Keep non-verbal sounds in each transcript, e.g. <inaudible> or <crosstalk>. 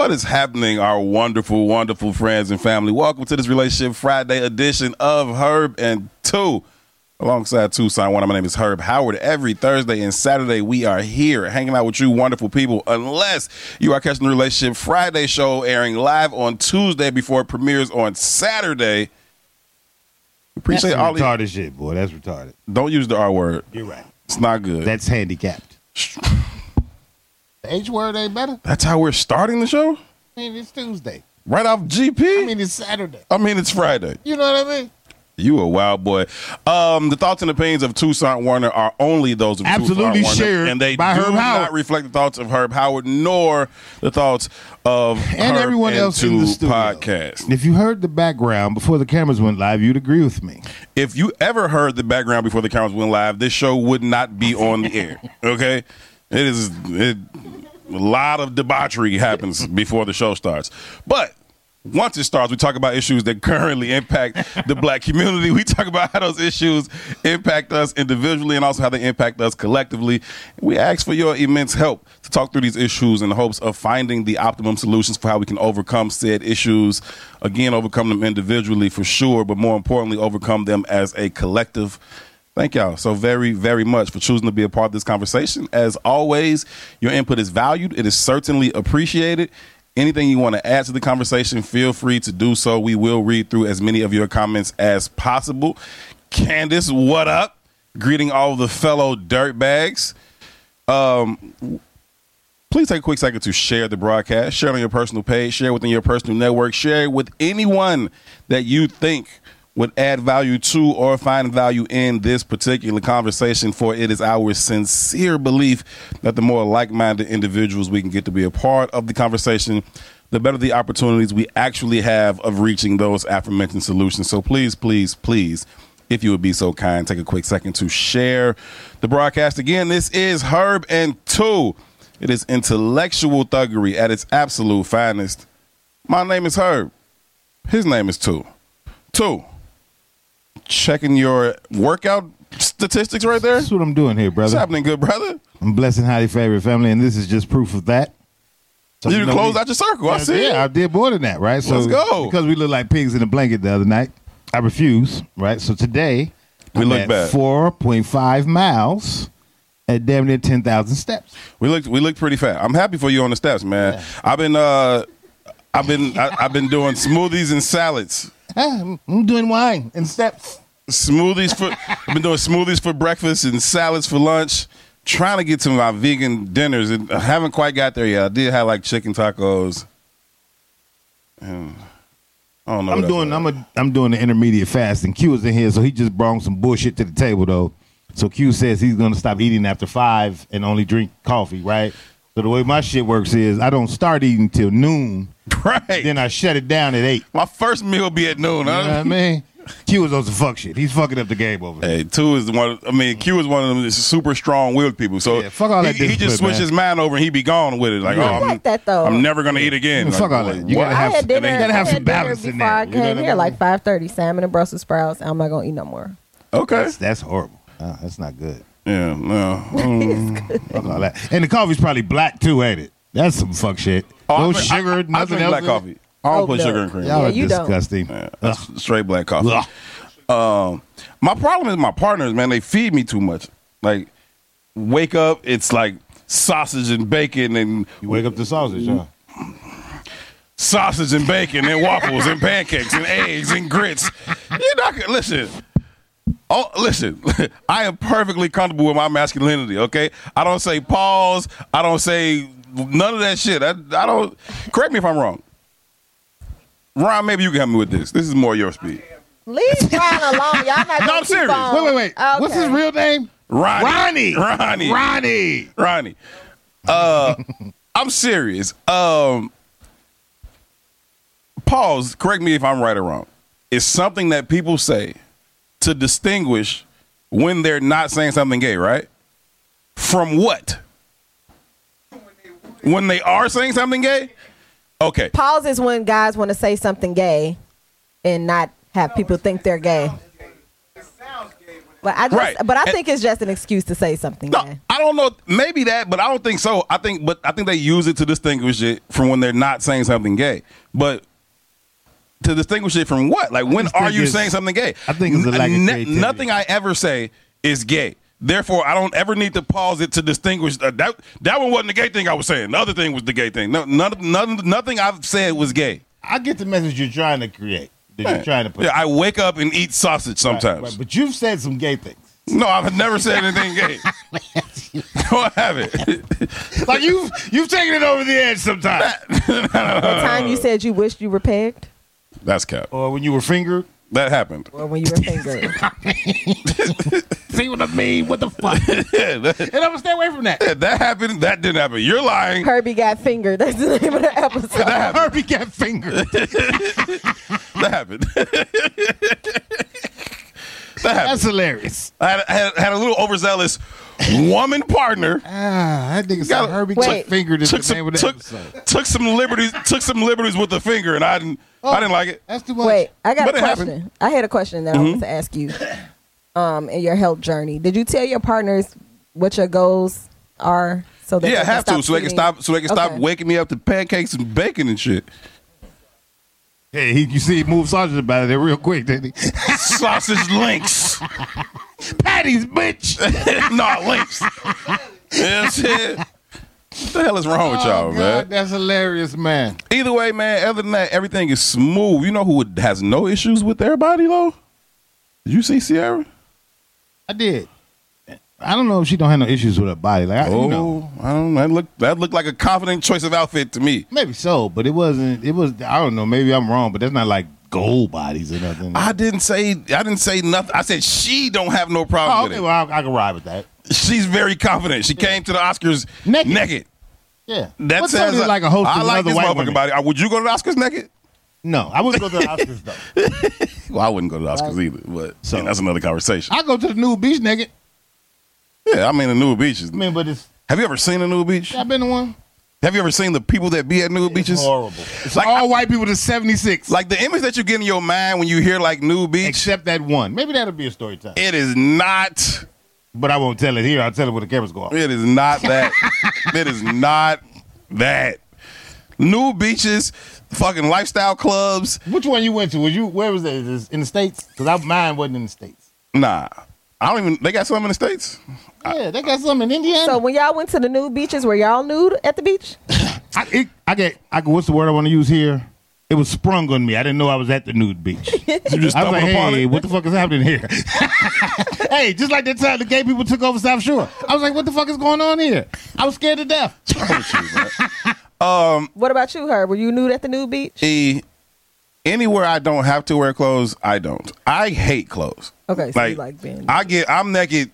What is happening, our wonderful, wonderful friends and family? Welcome to this Relationship Friday edition of Herb and Tou. Alongside Tucson One, my name is Herb Howard. Every Thursday and Saturday, we are here hanging out with you, wonderful people. Unless you are catching the Relationship Friday show airing live on Tuesday before it premieres on Saturday. Appreciate That's all the. retarded shit, boy. That's retarded. Don't use the R word. You're right. It's not good. That's handicapped. <laughs> The H word ain't better. That's how we're starting the show? I mean, it's Tuesday. Right off GP? I mean, it's Saturday. I mean, it's Friday. You know what I mean? You a wild boy. Um, the thoughts and opinions of Toussaint Warner are only those of Absolutely Warner, shared and they by do Herb not Howard. reflect the thoughts of Herb Howard nor the thoughts of And Herb everyone and else in the studio. podcast. If you heard the background before the cameras went live, you'd agree with me. If you ever heard the background before the cameras went live, this show would not be on the air. <laughs> Okay, it is it, a lot of debauchery happens before the show starts, but. Once it starts, we talk about issues that currently impact the black community. We talk about how those issues impact us individually and also how they impact us collectively. We ask for your immense help to talk through these issues in the hopes of finding the optimum solutions for how we can overcome said issues. Again, overcome them individually for sure, but more importantly, overcome them as a collective. Thank y'all so very, very much for choosing to be a part of this conversation. As always, your input is valued. It is certainly appreciated. Anything you want to add to the conversation, feel free to do so. We will read through as many of your comments as possible. Candace, what up? Greeting all the fellow dirtbags. Um, please take a quick second to share the broadcast, share on your personal page, share within your personal network, share with anyone that you think would add value to or find value in this particular conversation. For it is our sincere belief that the more like minded individuals we can get to be a part of the conversation, the better the opportunities we actually have of reaching those aforementioned solutions. So please, please, please if you would be so kind, take a quick second to share the broadcast. Again, this is Herb and Tou. It is intellectual thuggery at its absolute finest. My name is Herb. His name is Tou. Tou. Checking your workout statistics right there. That's what I'm doing here, brother. What's happening, good brother? I'm blessing highly favorite family, and this is just proof of that. So, You know, closed we- out your circle. I see. Yeah, I did more than that, right? So Let's go. Because we look like pigs in a blanket the other night, I refuse, right? So today, We I'm look at bad. 4.5 miles at damn near 10,000 steps. We looked we looked pretty fat. I'm happy for you on the steps, man. I've been uh I've been I, I've been doing smoothies and salads. Ah, I'm- I'm doing wine and steps. smoothies for I've been doing smoothies for breakfast and salads for lunch. Trying to get to my vegan dinners and I haven't quite got there yet. I did have like chicken tacos. And I don't know. I'm doing. I'm a. I'm doing the intermediate fast, and Q is in here, so he just brought some bullshit to the table, though. So Q says he's gonna stop eating after five and only drink coffee, right? So the way my shit works is I don't start eating till noon, right. then I shut it down at eight. my first meal be at noon. You know what I mean? Q is on some fuck shit. He's fucking up the game over there. Hey, two is one. I mean, Q is one of them super strong willed people. So Yeah, fuck all that he, he just discipline, switch man. his mind over and he be gone with it. Like, Yeah. oh, I I'm, like that, though. I'm never gonna eat again. Yeah, fuck Like, all that. what? You gotta I have had some- dinner. you gotta have I some had dinner balance in before there. I You know came I here, mean? like five thirty, salmon and Brussels sprouts. I'm not gonna eat no more. Okay. That's, that's horrible. Ah, that's not good. Yeah. No. <laughs> Mm. Fuck all that. And the coffee's probably black too, ain't it? That's some fuck shit. Oh, no I drink- sugar, I, I nothing drink else. black coffee. I don't Oh, put no. sugar and cream. Y'all Yeah, are you don't. disgusting. Yeah, that's straight black coffee. Ugh. Um, my problem is my partners, man. They feed me too much. Like, wake up, it's like sausage and bacon and You wake up to sausage, huh? sausage and bacon and waffles and pancakes and eggs and grits. You're not gonna listen. Oh, listen. <laughs> I am perfectly comfortable with my masculinity. Okay, I don't say pause. I don't say none of that shit. I, I don't. Correct me if I'm wrong. Ron, maybe you can help me with this. This is more your speed. Leave Brian alone. Y'all not <laughs> gonna No, I'm keep serious. on- Wait, wait, wait. What's his real name? Ronnie. Ronnie. Ronnie. Ronnie. Ronnie. Uh, I'm serious. Um, pause. Correct me if I'm right or wrong. It's something that people say to distinguish when they're not saying something gay, right? From what? When they are saying something gay? Okay. Pause is when guys want to say something gay and not have people think they're gay. It sounds gay when But I just, Right. but I And- think it's just an excuse to say something. No, gay. I don't know. Maybe that, but I don't think so. I think, but I think they use it to distinguish it from when they're not saying something gay. But to distinguish it from what? Like when are you saying something gay? I think it's a lack of creativity. Nothing I ever say is gay. Therefore, I don't ever need to pause it to distinguish uh, that. That one wasn't the gay thing I was saying. The other thing was the gay thing. No, none, none, nothing I've said was gay. I get the message you're trying to create. That you're trying to put. Yeah, I wake up and eat sausage sometimes. right, but you've said some gay things. No, I've never said anything gay. <laughs> <laughs> no, I haven't. <laughs> Like you've you've taken it over the edge sometimes. That time you said you wished you were pegged, That's cap. or when you were fingered. That happened. or when you were fingered. <laughs> See what I mean? What the fuck? Yeah, <laughs> that, and I'm gonna stay away from that. yeah, that happened. That didn't happen. You're lying. Herbie got fingered. That's the name of the episode. Herbie got fingered. <laughs> That happened. that happened. That's hilarious. I had, had, had a little overzealous woman partner. Ah, that nigga Got said it. Herbie Wait. got fingered is Took the name some of the took, episode. took some liberties took some liberties with the finger, and I didn't I didn't like it. That's too much. Wait, I got But a it question. happened. I had a question that I wanted to ask you. Um, in your health journey, did you tell your partners what your goals are? So that Yeah, I they can have to, so they can cheating? stop, so they can stop Okay. waking me up to pancakes and bacon and shit. Hey, he, you see, he moved sausage about it there real quick, didn't he? <laughs> Sausage links, Patties, bitch. <laughs> no links. Yeah, shit. What the hell is wrong with oh, y'all, Oh, man? That's hilarious, man. Either way, man. Other than that, everything is smooth. You know who has no issues with their body though? Did you see Ciara? I did. I don't know if she don't have no issues with her body. Like, I, Oh, you know, I don't. know. That looked that looked like a confident choice of outfit to me. maybe so, but it wasn't. It was. I don't know. Maybe I'm wrong, but that's not like gold bodies or nothing. I didn't say I didn't say nothing. I said she don't have no problem oh, with it. Well, I, I can ride with that. She's very confident. She came to the Oscars Naked. naked. Yeah, That What's sounds like a host I like this motherfucking body. Uh, Would you go to the Oscars naked? No, I wouldn't go to the <laughs> Oscars though. Well, I wouldn't go to the Oscars either. But So- that's another conversation. I go to the new beach naked. yeah, I mean the New Beaches. I mean, but it's. Have you ever seen a New Beach? I've been to one. Have you ever seen the people that be at New Beaches? Horrible. It's Like, all white people to 76. Like the image that you get in your mind when you hear like New Beach, except that one. Maybe that'll be a story time. it is not. But I won't tell it here. I'll tell it when the cameras go off. It is not that. <laughs> it is not that. New beaches, fucking lifestyle clubs. Which one you went to? Was you where was that? Is this in the states? Because mine wasn't in the states. Nah, I don't even. They got some in the states. Yeah, they got some in Indiana. So when y'all went to the nude beaches, were y'all nude at the beach? <coughs> I, it, I get. I, what's the word I want to use here? It was sprung on me. I didn't know I was at the nude beach. <laughs> You just I was like, hey, it. what the fuck is happening here? <laughs> <laughs> hey, just like that time the gay people took over South Shore. I was like, what the fuck is going on here? I was scared to death. Oh, um, what about you, Herb? Were you nude at the nude beach? E, anywhere I don't have to wear clothes, I don't. I hate clothes. Okay, so like, you like being. I get. I'm naked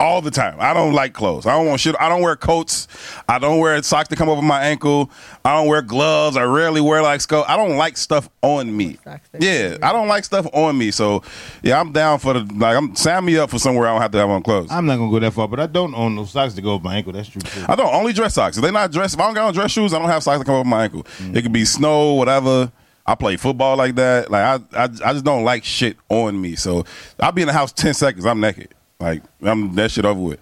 all the time. I don't like clothes. I don't want shit. I don't wear coats. I don't wear socks that come over my ankle. I don't wear gloves. I rarely wear like skull. I don't like stuff on me. Yeah, I don't like stuff on me. So yeah, I'm down for the like. I'm sign me up for somewhere I don't have to have on clothes. I'm not gonna go that far, but I don't own no socks to go over my ankle. That's true too. I don't only dress socks. If they not dress, if I don't got on dress shoes, I don't have socks that come over my ankle. It could be snow, whatever. I play football like that. Like I, I, I just don't like shit on me. So I'll be in the house ten seconds. I'm naked. Like I'm that shit over with.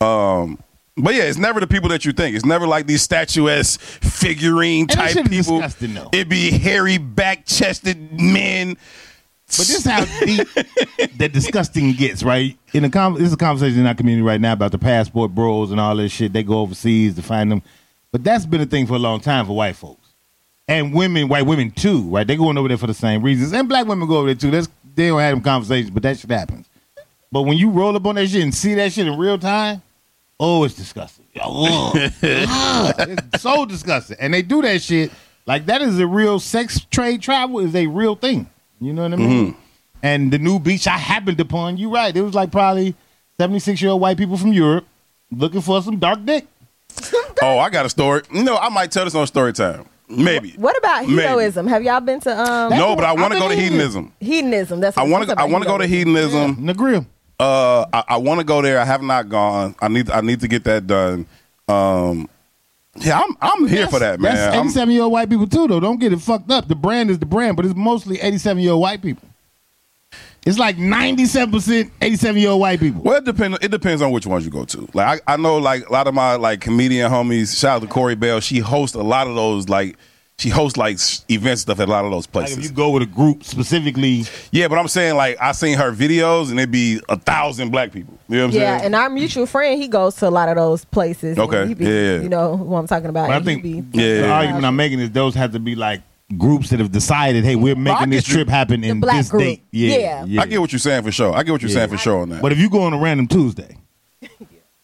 Um, but yeah, it's never the people that you think. It's never like these statuesque figurine type people. disgusting, though. It be hairy, back chested men. But this is how deep that disgusting gets, right? In the com- this is a conversation in our community right now about the passport bros and all this shit. They go overseas to find them, but that's been a thing for a long time for white folks and women, white women too, right? They going over there for the same reasons, and black women go over there too. That's they don't have them conversations, but that shit happens. But when you roll up on that shit and see that shit in real time, oh, it's disgusting. <laughs> Ugh. Ugh. it's so disgusting, and they do that shit like that is a real sex trade travel is a real thing. You know what I mean? And the new beach I happened upon, you right. It was like probably 76 year old white people from Europe looking for some dark dick. <laughs> Oh, I got a story. You know, I might tell this on story time. Maybe. what about Maybe. hedonism? Have y'all been to um No, but I want to go to hedonism. hedonism? That's I want it's to. I want to go to hedonism. hedonism. Negril. Uh, I, I want to go there. I have not gone. I need. I need to get that done. Um, yeah, I'm. I'm here for that, man. That's I'm- 87 year old white people too, though. Don't get it fucked up. The brand is the brand, but it's mostly 87 year old white people. It's like ninety seven percent eighty seven year old white people. Well, it depends. It depends on which ones you go to. Like I, I know, like a lot of my like comedian homies. Shout out to Corey Bell. She hosts a lot of those. Like she hosts like s- event stuff at a lot of those Like places. if you go with a group specifically, yeah, but I'm saying like I seen her videos and it'd be a thousand black people. You know what I'm saying? Yeah, saying? and our mutual friend, he goes to a lot of those places. Okay, be, yeah, yeah. you know who I'm talking about. but I think be- Yeah, the yeah. argument I'm making is those have to be like groups that have decided, hey, we're making this trip happen in this group. date. Yeah, Yeah. I get what you're saying for sure. I get what you're Yeah. saying for sure on that. But if you go on a random Tuesday,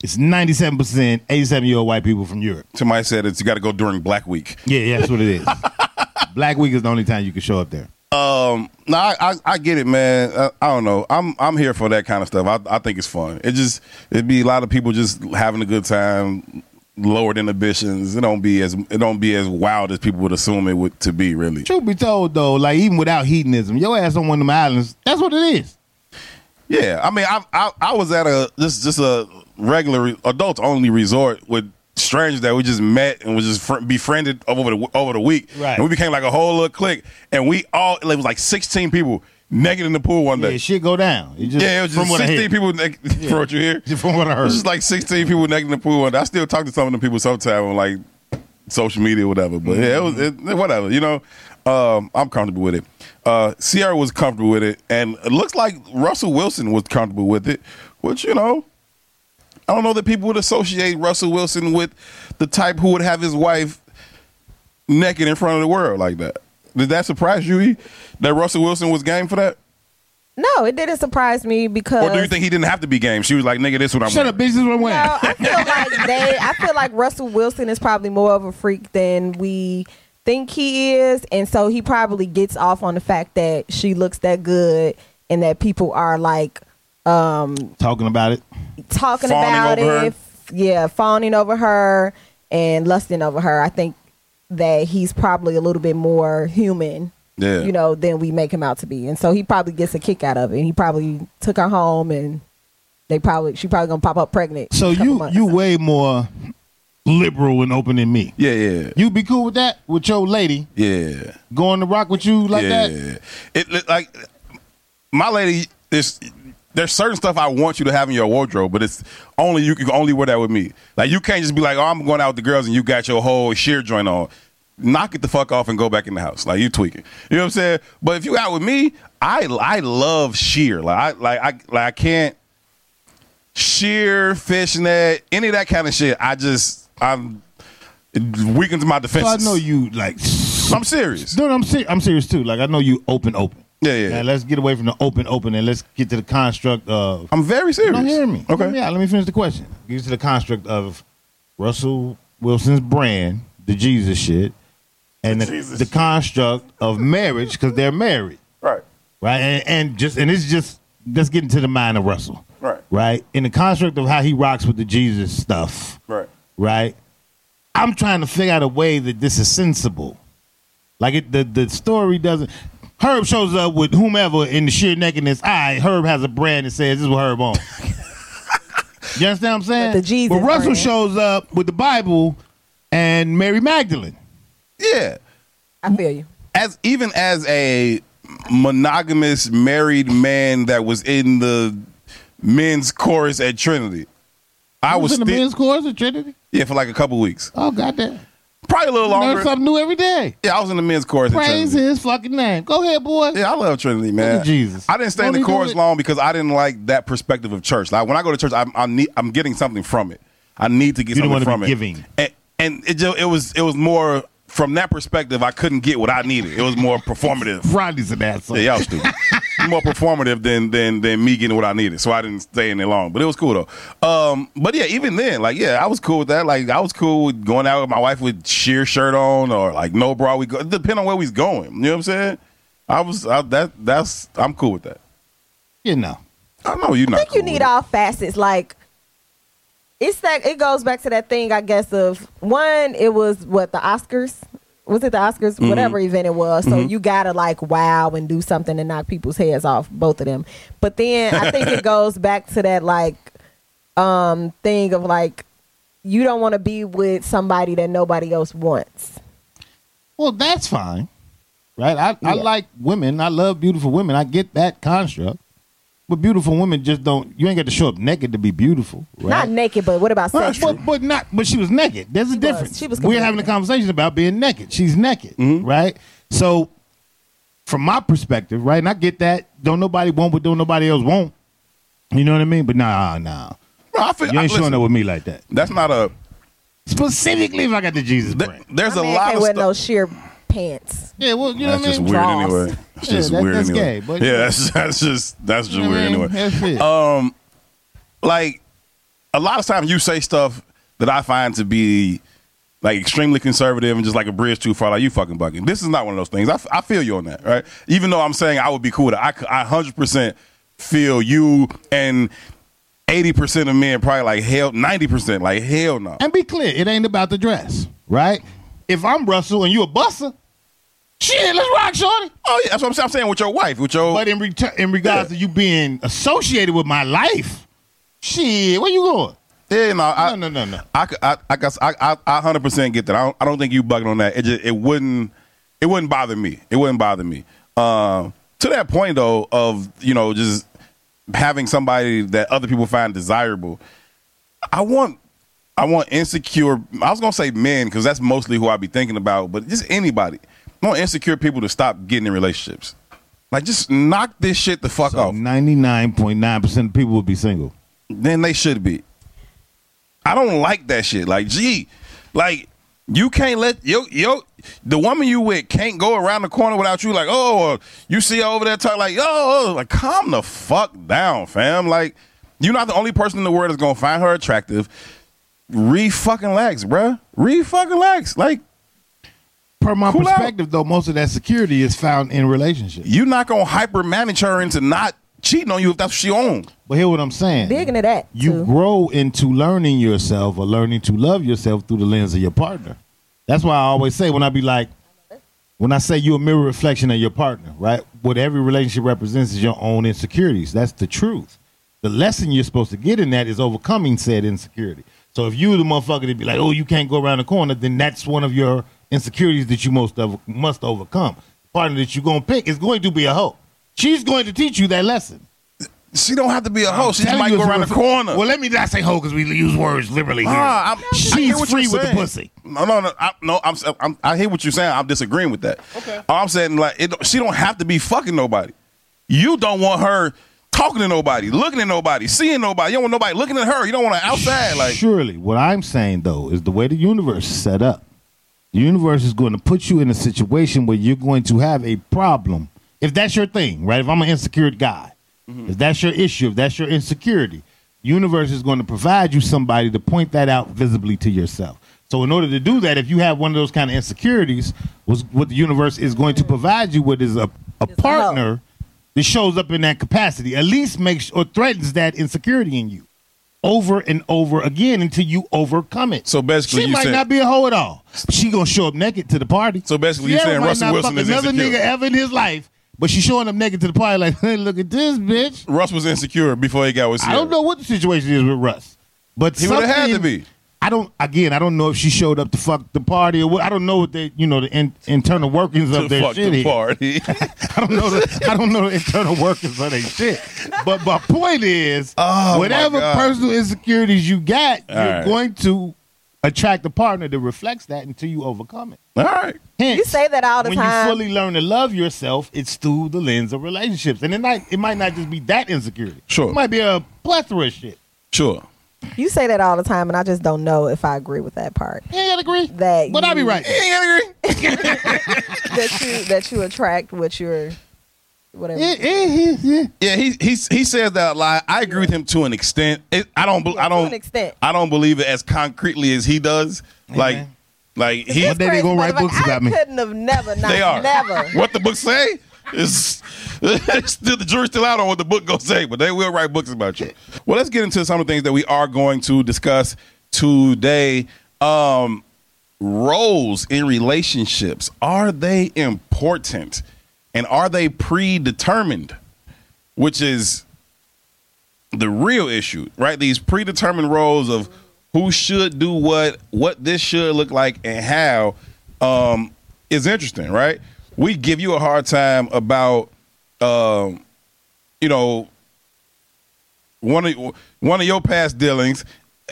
it's ninety seven percent eighty seven year old white people from Europe. Somebody said it's you got to go during Black Week. Yeah, yeah, that's what it is. <laughs> Black Week is the only time you can show up there. Um, no, I, I, I get it, man. I, I don't know. I'm I'm here for that kind of stuff. I, I think it's fun. It just it'd be a lot of people just having a good time, lowered inhibitions. It don't be as it don't be as wild as people would assume it would to be. Really, Truth be told, though, like even without hedonism, your ass on one of them islands. That's what it is. yeah. I mean, I I, I was at a just just a regular adults only resort with strangers that we just met and was just fr- befriended over the over the week. Right. And we became like a whole little clique, and we all it was like 16 people naked in the pool one day. Yeah, shit go down. Just, Yeah, it was just from 16 people naked. <laughs> For what you hear? Just from what I heard, It was just like 16 people naked in the pool. And I still talk to some of them people sometimes on like social media or whatever. But yeah, it was it, whatever. You know, um, I'm comfortable with it. Uh, Ciara was comfortable with it, and it looks like Russell Wilson was comfortable with it. Which you know, I don't know that people would associate Russell Wilson with the type who would have his wife naked in front of the world like that. Did that surprise you? E? That Russell Wilson was game for that, no, it didn't surprise me because. or do you think he didn't have to be game? She was like, "Nigga, this what I'm." Shut up, bitch. This is what I'm wearing. No, I feel <laughs> like they. I feel like Russell Wilson is probably more of a freak than we think he is, and so he probably gets off on the fact that she looks that good and that people are like um Talking about it. Talking Fawning about over it. her? f- Yeah, fawning over her and lusting over her. I think that he's probably a little bit more human. Yeah. You know, than we make him out to be. And so he probably gets a kick out of it. And he probably took her home and they probably she probably gonna pop up pregnant. So in you months. you way more liberal and open than me. Yeah, yeah, You be cool with that with your lady yeah, going to rock with you like yeah. that? It it- like my lady. There's there's certain stuff I want you to have in your wardrobe, but it's only you can only wear that with me. Like you can't just be like, oh, I'm going out with the girls, and you got your whole sheer joint on. Knock it the fuck off and go back in the house. Like you tweaking. You know what I'm saying? But if you out with me, I I love sheer. Like I like I like I can't sheer fishnet any of that kind of shit. I just I'm it weakens my So defenses. I know you like. I'm serious. No, no, I'm serious. I'm serious too. Like I know you open, open. Yeah, yeah. Now, let's get away from the open, open, and let's get to the construct of. I'm very serious. No, hear me. Okay. Yeah, let me finish the question. Get to the construct of Russell Wilson's brand, the Jesus shit, and the, Jesus the construct of marriage because they're married, Right. right? And, and just and it's just let's get into the mind of Russell, Right. right? In the construct of how he rocks with the Jesus stuff, Right. right? I'm trying to figure out a way that this is sensible. Like it, the the story doesn't. Herb shows up with whomever in the sheer nakedness. I Herb has a brand that says this is what Herb on. <laughs> you understand what I'm saying? With the Jesus But Russell brand. shows up with the Bible and Mary Magdalene. Yeah. I feel you. As even as a monogamous married man that was in the men's chorus at Trinity, I was in the still men's chorus at Trinity. yeah for like a couple weeks, Oh goddamn! Probably a little longer. Learn longer. something new every day. Yeah, I was in the men's chorus at Praise His fucking name. Go ahead, boy. Yeah, I love Trinity, man. at Jesus. I didn't stay in Won't the chorus long because I didn't like that perspective of church. Like when I go to church, I'm I need, I'm getting something from it. I need to get You something wanna from be it. giving. and, and it just, it was it was more from that perspective. I couldn't get what I needed. It was more performative. <laughs> Rodney's an asshole. Yeah, y'all stupid. <laughs> more performative than than than me getting what I needed. So I didn't stay in there long. But it was cool though. Um, but yeah, even then, like yeah, I was cool with that. Like I was cool with going out with my wife with sheer shirt on or like no bra. We go depending on where we was going. You know what I'm saying? I was I, that that's I'm cool with that. You know. I know you're not. I think you need with it. all facets. Like it's that it goes back to that thing, I guess, of one, it was what the Oscars. Was it the Oscars? Mm-hmm. Whatever event it was. So you gotta like wow and do something to knock people's heads off, both of them. But then I think it <laughs> goes back to that like um thing of like you don't want to be with somebody that nobody else wants. Well, that's fine, right? I, I like women. I love beautiful women. I get that construct. But beautiful women just don't. You ain't got to show up naked to be beautiful. Right? Not naked, but what about Well, sexual? but, but not. But she was naked. There's a was. difference. She was We're having a conversation about being naked. She's naked, Mm-hmm. right? So, from my perspective, right, and I get that. Don't nobody want what don't nobody else want. You know what I mean? But nah, nah. Bro, I feel, You ain't I- showing up with me like that. That's not a. Specifically, if I got the Jesus th- brand. there's My a man lot can't of stuff. no sheer pants. Yeah, well, you know That's what I just mean. weird Draws. anyway. That's Yeah, just that- weird that's anyway. gay, but- yeah, that's, that's just that's just You know what I weird mean? anyway. That's it. Um, like a lot of times you say stuff that I find to be like extremely conservative and just like a bridge too far. Like you fucking bugging. This is not one of those things. I, f- I feel you on that, right? Even though I'm saying I would be cool with it, I c- I hundred percent feel you and. Eighty percent of men probably like hell. Ninety percent like hell no. And be clear, it ain't about the dress, right? If I'm Russell and you a busser, shit, let's rock, shorty. Oh yeah, that's what I'm saying. I'm saying with your wife, with your But in return, in regards Yeah. to you being associated with my life, shit, where you going? yeah, no, I, no, no, no, no. I, c- I, I guess I, I, I 100% get that. I don't, I don't think you bugging on that. It just, it wouldn't, it wouldn't bother me. It wouldn't bother me. Um, to that point though, of you know, just having somebody that other people find desirable. I want, I want insecure. I was gonna say men because that's mostly who I be thinking about, but just anybody. I want insecure people to stop getting in relationships. Like, just knock this shit the fuck off. ninety nine point nine percent of people would be single. then they should be. I don't like that shit. Like, gee, like you can't let yo yo the woman you with can't go around the corner without you. Like, oh, you see her over there talk like, oh, like calm the fuck down, fam. Like, you're not the only person in the world that's gonna find her attractive. Re fucking legs, bruh. Re fucking legs. Like, Per my Cool out. perspective, though, most of that security is found in relationships. you're not gonna hyper manage her into not cheating on you if that's what she owns. But hear what I'm saying. Big into that. you too. grow into learning yourself or learning to love yourself through the lens of your partner. That's why I always say when I be like, when I say you're a mirror reflection of your partner, right? What every relationship represents is your own insecurities. That's the truth. The lesson you're supposed to get in that is overcoming said insecurity. So if you the motherfucker to be like, oh, you can't go around the corner, then that's one of your insecurities that you most of, must overcome. The partner that you're gonna pick is going to be a hoe. She's going to teach you that lesson. She don't have to be a hoe. She just might go around the corner. Well, let me not say hoe because we use words liberally here. Ah, I'm, I She's what free you're with the saying. pussy. No, no, no. I, no I'm, I'm, I hear what you're saying. I'm disagreeing with that. Okay. I'm saying like it, she don't have to be fucking nobody. You don't want her talking to nobody, looking at nobody, seeing nobody. You don't want nobody looking at her. You don't want her outside. Like Surely, what I'm saying though is the way the universe is set up. The universe is going to put you in a situation where you're going to have a problem. If that's your thing, right? If I'm an insecure guy, mm-hmm. if that's your issue, if that's your insecurity, universe is going to provide you somebody to point that out visibly to yourself. So in order to do that, if you have one of those kind of insecurities, was what the universe is going to provide you with is a, a Is a partner that shows up in that capacity. At least makes or threatens that insecurity in you over and over again until you overcome it. So basically she you might said- not be a hoe at all. She gonna show up naked to the party. So basically you Ciara saying Russell Wilson is another insecure. nigga ever in his life, but she's showing up naked to the party like, <laughs> hey, look at this bitch. Russ was insecure before he got with I don't know what the situation is with Russ, but He would've had to be. I don't. Again, I don't know if she showed up to fuck the party or what. I don't know what they, you know, the in, internal workings To of their fuck shit. the party. <laughs> I don't know. The, I don't know the internal workings of their shit. But my point is, <laughs> Oh, whatever personal insecurities you got, All you're right. going to attract a partner that reflects that until you overcome it. All right. Hence, You say that all the when time. you fully learn to love yourself, it's through the lens of relationships, and it might it might not just be that insecurity. Sure. it might be a plethora of shit. Sure. You say that all the time, and I just don't know if I agree with that part. Yeah, I agree. That but I be you- right. You ain't gotta agree. <laughs> <laughs> That you that you attract what you're, whatever. Yeah, yeah, yeah, yeah. Yeah, he he he says that a lot. I agree with him to an extent. It, I don't. Yeah, I don't. an extent. I don't believe it as concretely as he does. Like, like he. One day they gonna write motherfucker. books about I me. couldn't have never. Not, They are. never. What the book say is <laughs> still the jury's still out on what the book gonna say, but they will write books about you. Well, let's get into some of the things that we are going to discuss today. Um, roles in relationships are they important, and are they predetermined? Which is the real issue, right? These predetermined roles of who should do what, what this should look like, and how um, is interesting, right? We give you a hard time about, um, you know, one of one of your past dealings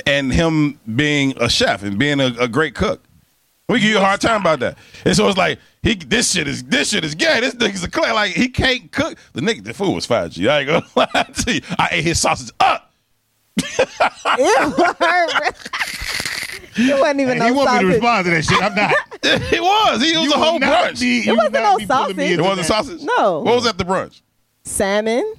and him being a chef and being a, a great cook. We give you a hard time about that. And so it's like he this shit is this shit is gay. This nigga's a clay. Like he can't cook. The nigga the food was fire. G. I ain't gonna <laughs> lie to you. I ate his sausage up. <laughs> <laughs> <laughs> Ew. it wasn't even And he no want me to respond to that shit. I'm not. <laughs> It was. He was You a whole will not brunch. be- you will wasn't not no be pulling me sausage. it wasn't that. sausage. No. What was at the brunch? Salmon.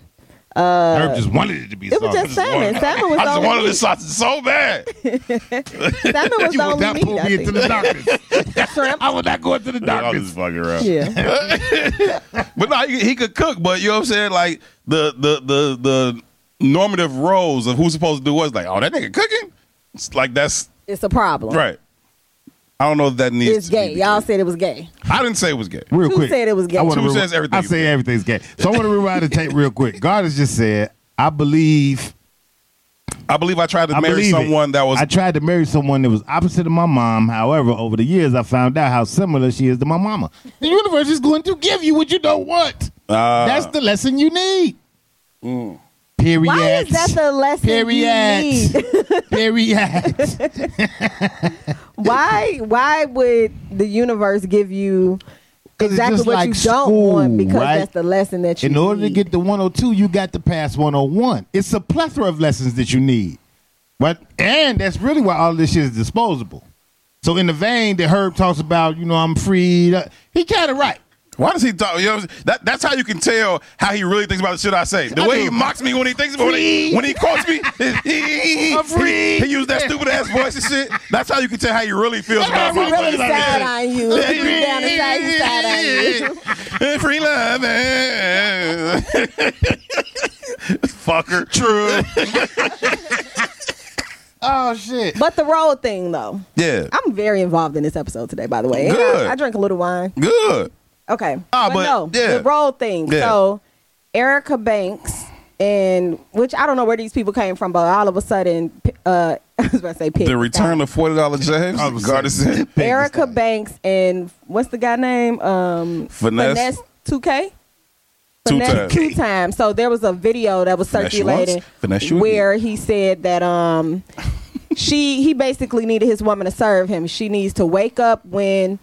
Uh, Herb just wanted it to be It was just salmon. Salmon was I the just only wanted the meat. sausage so bad. <laughs> Salmon was You the would only not meat. pull I me into the darkness. Shrimp. I would not go into the I'm darkness. just fucking around. Yeah. But no, he, he could cook, but you know what I'm saying? Like the the the the normative roles of who's supposed to do what's like, oh, that nigga cooking? It's like that's It's a problem. right. I don't know if that needs It's to gay. the Y'all case. said it was gay. I didn't say it was gay. Real Tou quick. said it was gay. I wanna Tou rewi- says everything I is say gay. everything's gay. So I want to rewind the tape real quick. God has just said, I believe I believe I tried to I marry believe it. someone that was I tried to marry someone that was opposite of my mom. However, over the years, I found out how similar she is to my mama. The universe is going to give you what you don't want. Ah. That's the lesson you need. Period. Why is that the lesson Period. you need? <laughs> Period. why why would the universe give you exactly what like you don't want because right? that's the lesson that you need. In order to get the 102, you got to pass 101. It's a plethora of lessons that you need. But and that's really why all this shit is disposable. So in the vein that Herb talks about, you know, I'm free. He kind of right. Why does he talk? You know, what I'm saying? that, that's how you can tell how he really thinks about the shit I say. The I way do. he mocks me when he thinks about when he, when he quotes me, he, I'm free. he, he used that stupid ass voice and shit. That's how you can tell how he really feels about my really fucking- side on you. Yeah, He down the side, he on you. <laughs> Free love, man. <laughs> Fucker. True. <laughs> oh shit. But the road thing though. Yeah. I'm very involved in this episode today, by the way. Good. I, I drank a little wine. Good. Okay. Ah, but, but, no, yeah. the role thing. Yeah. So Erica Banks and which I don't know where these people came from, but all of a sudden uh <laughs> I was about to say pig. The return of forty dollar James. I was Gardason. <laughs> Erica Banks and what's the guy name? Um Finesse. 2K. Two Finesse times. two times. So there was a video that was circulating where he said that um <laughs> she he basically needed his woman to serve him. She needs to wake up when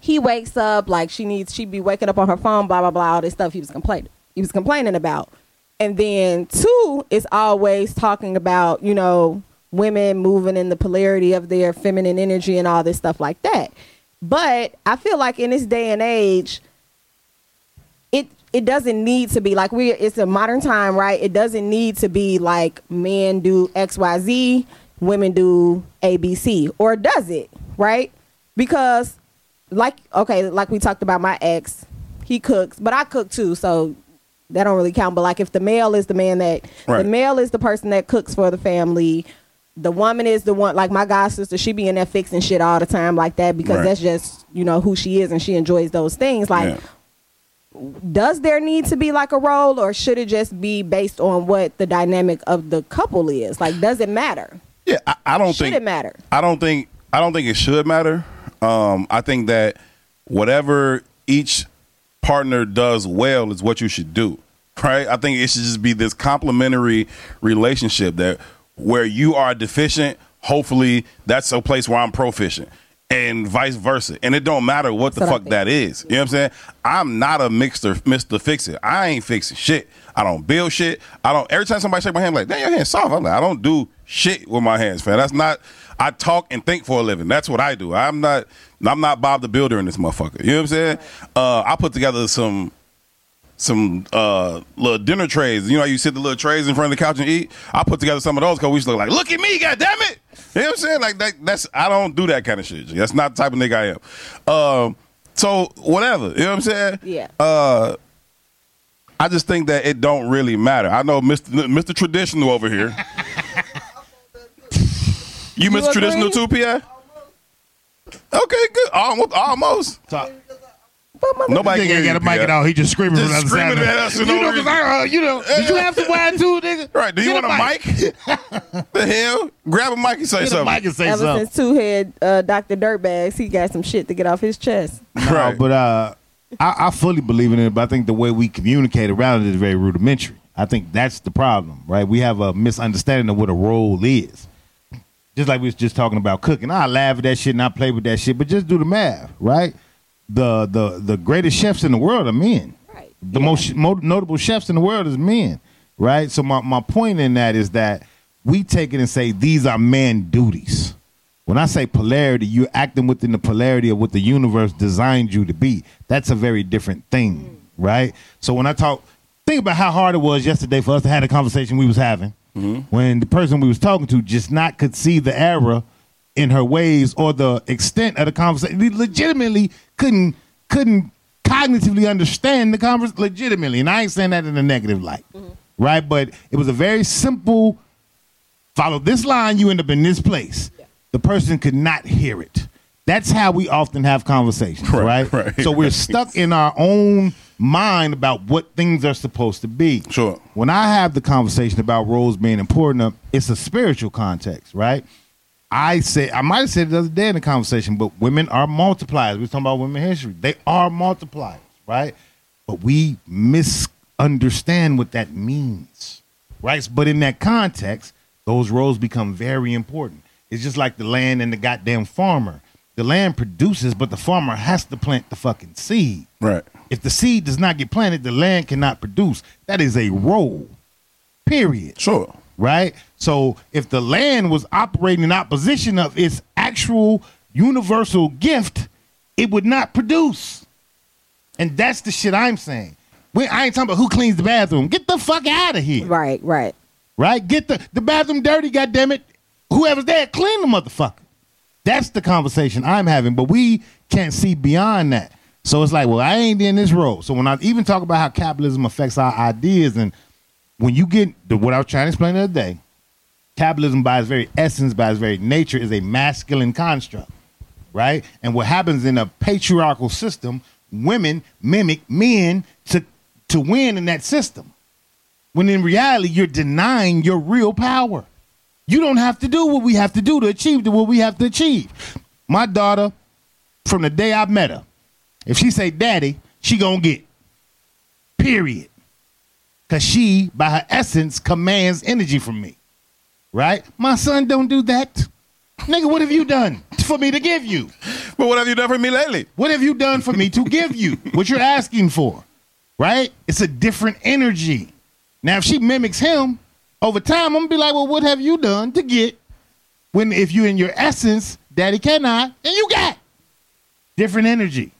he wakes up, like she needs She'd be waking up on her phone, blah blah blah, all this stuff he was complaining he was complaining about. And then Tou is always talking about, you know, women moving in the polarity of their feminine energy and all this stuff like that. But I feel like in this day and age, it it doesn't need to be like we it's a modern time, right? It doesn't need to be like men do XYZ, women do ABC, or does it, right? Because like okay, like we talked about my ex, he cooks, but I cook too, so that don't really count. But like if the male is the man that Right. the male is the person that cooks for the family, the woman is the one like my god sister, she be in there fixing shit all the time like that because Right. that's just, you know, who she is and she enjoys those things. Like Yeah. does there need to be like a role or should it just be based on what the dynamic of the couple is? Like does it matter? Yeah, I, I don't Should think it matter? I don't think I don't think it should matter. Um, I think that whatever each partner does well is what you should do. Right? I think it should just be this complementary relationship that where you are deficient, hopefully that's a place where I'm proficient. And vice versa. And it don't matter what the fuck that is. You know what I'm saying? I'm not a mixer Mr. Fix It. I ain't fixing shit. I don't build shit. I don't every time somebody shake my hand, I'm like, damn, your hand's soft. I'm like, I don't do shit with my hands, fam. That's not I talk and think for a living. That's what I do. I'm not I'm not Bob the Builder in this motherfucker. You know what I'm saying? Uh, I put together some some uh little dinner trays. You know how you sit the little trays in front of the couch and eat? I put together some of those because we used to look like, look at me, god damn it. You know what I'm saying? Like that that's I don't do that kind of shit. That's not the type of nigga I am. Um so whatever. You know what I'm saying? Yeah. Uh I just think that it don't really matter. I know Mr. Mr. Traditional over here. <laughs> you Mr. agree? Traditional too, P.I.? Okay, good. Almost. almost. Talk. But Nobody Nigga can ain't got a mic P.I. at all. He just screaming Just from the other screaming side. at us You no know, 'cause reason. I, uh, you know, <laughs> did you have some wine too, nigga? Right. Do you Get want a mic? <laughs> the hell? Grab a mic and say Get a something. mic and say Ever something. since Tou head uh, Dr. Dirtbags, he got some shit to get off his chest. No, Right. but uh, I, I fully believe in it. But I think the way we communicate around it is very rudimentary. I think that's the problem, right? We have a misunderstanding of what a role is. Just like we was just talking about cooking. I laugh at that shit and I play with that shit, but just do the math, right? The the the greatest chefs in the world are men. Right. The most mo- notable chefs in the world is men, right? So my, my point in that is that we take it and say these are man duties. When I say polarity, you're acting within the polarity of what the universe designed you to be. That's a very different thing, mm. right? So when I talk, think about how hard it was yesterday for us to have the conversation we was having Mm-hmm. when the person we was talking to just not could see the error in her ways or the extent of the conversation. We legitimately couldn't couldn't cognitively understand the conversation legitimately, and I ain't saying that in a negative light, mm-hmm. right? But it was a very simple follow this line, you end up in this place. The person could not hear it. That's how we often have conversations, Right, right? right, so we're right. stuck in our own mind about what things are supposed to be. Sure. When I have the conversation about roles being important, uh, it's a spiritual context, right? I say I might have said it the other day in the conversation, but women are multipliers. We are talking about women history. They are multipliers, right? But we misunderstand what that means, right? But in that context, those roles become very important. It's just like the land and the goddamn farmer. The land produces, but the farmer has to plant the fucking seed. Right. If the seed does not get planted, the land cannot produce. That is a role. Period Sure. right? So if the land was operating in opposition of its actual universal gift, it would not produce. And that's the shit I'm saying. We, I ain't talking about who cleans the bathroom. Get the fuck out of here, Right, right. right? Get the the bathroom dirty, goddammit. Whoever's there, clean the motherfucker. That's the conversation I'm having, but we can't see beyond that. So it's like, well, I ain't in this role. So when I even talk about how capitalism affects our ideas, and when you get the, what I was trying to explain the other day, capitalism by its very essence, by its very nature, is a masculine construct, right? And what happens in a patriarchal system, women mimic men to to win in that system. When in reality, you're denying your real power. You don't have to do what we have to do to achieve what we have to achieve. My daughter, from the day I met her, if she say daddy, she gonna get. Period. Cause she, by her essence, commands energy from me. Right? My son don't do that. Nigga, what have you done for me to give you? But what have you done for me lately? What have you done for me to give you <laughs> what you're asking for? Right? It's a different energy. Now, if she mimics him over time, I'm gonna be like, well, what have you done to get when if you in your essence, daddy cannot, and you got different energy.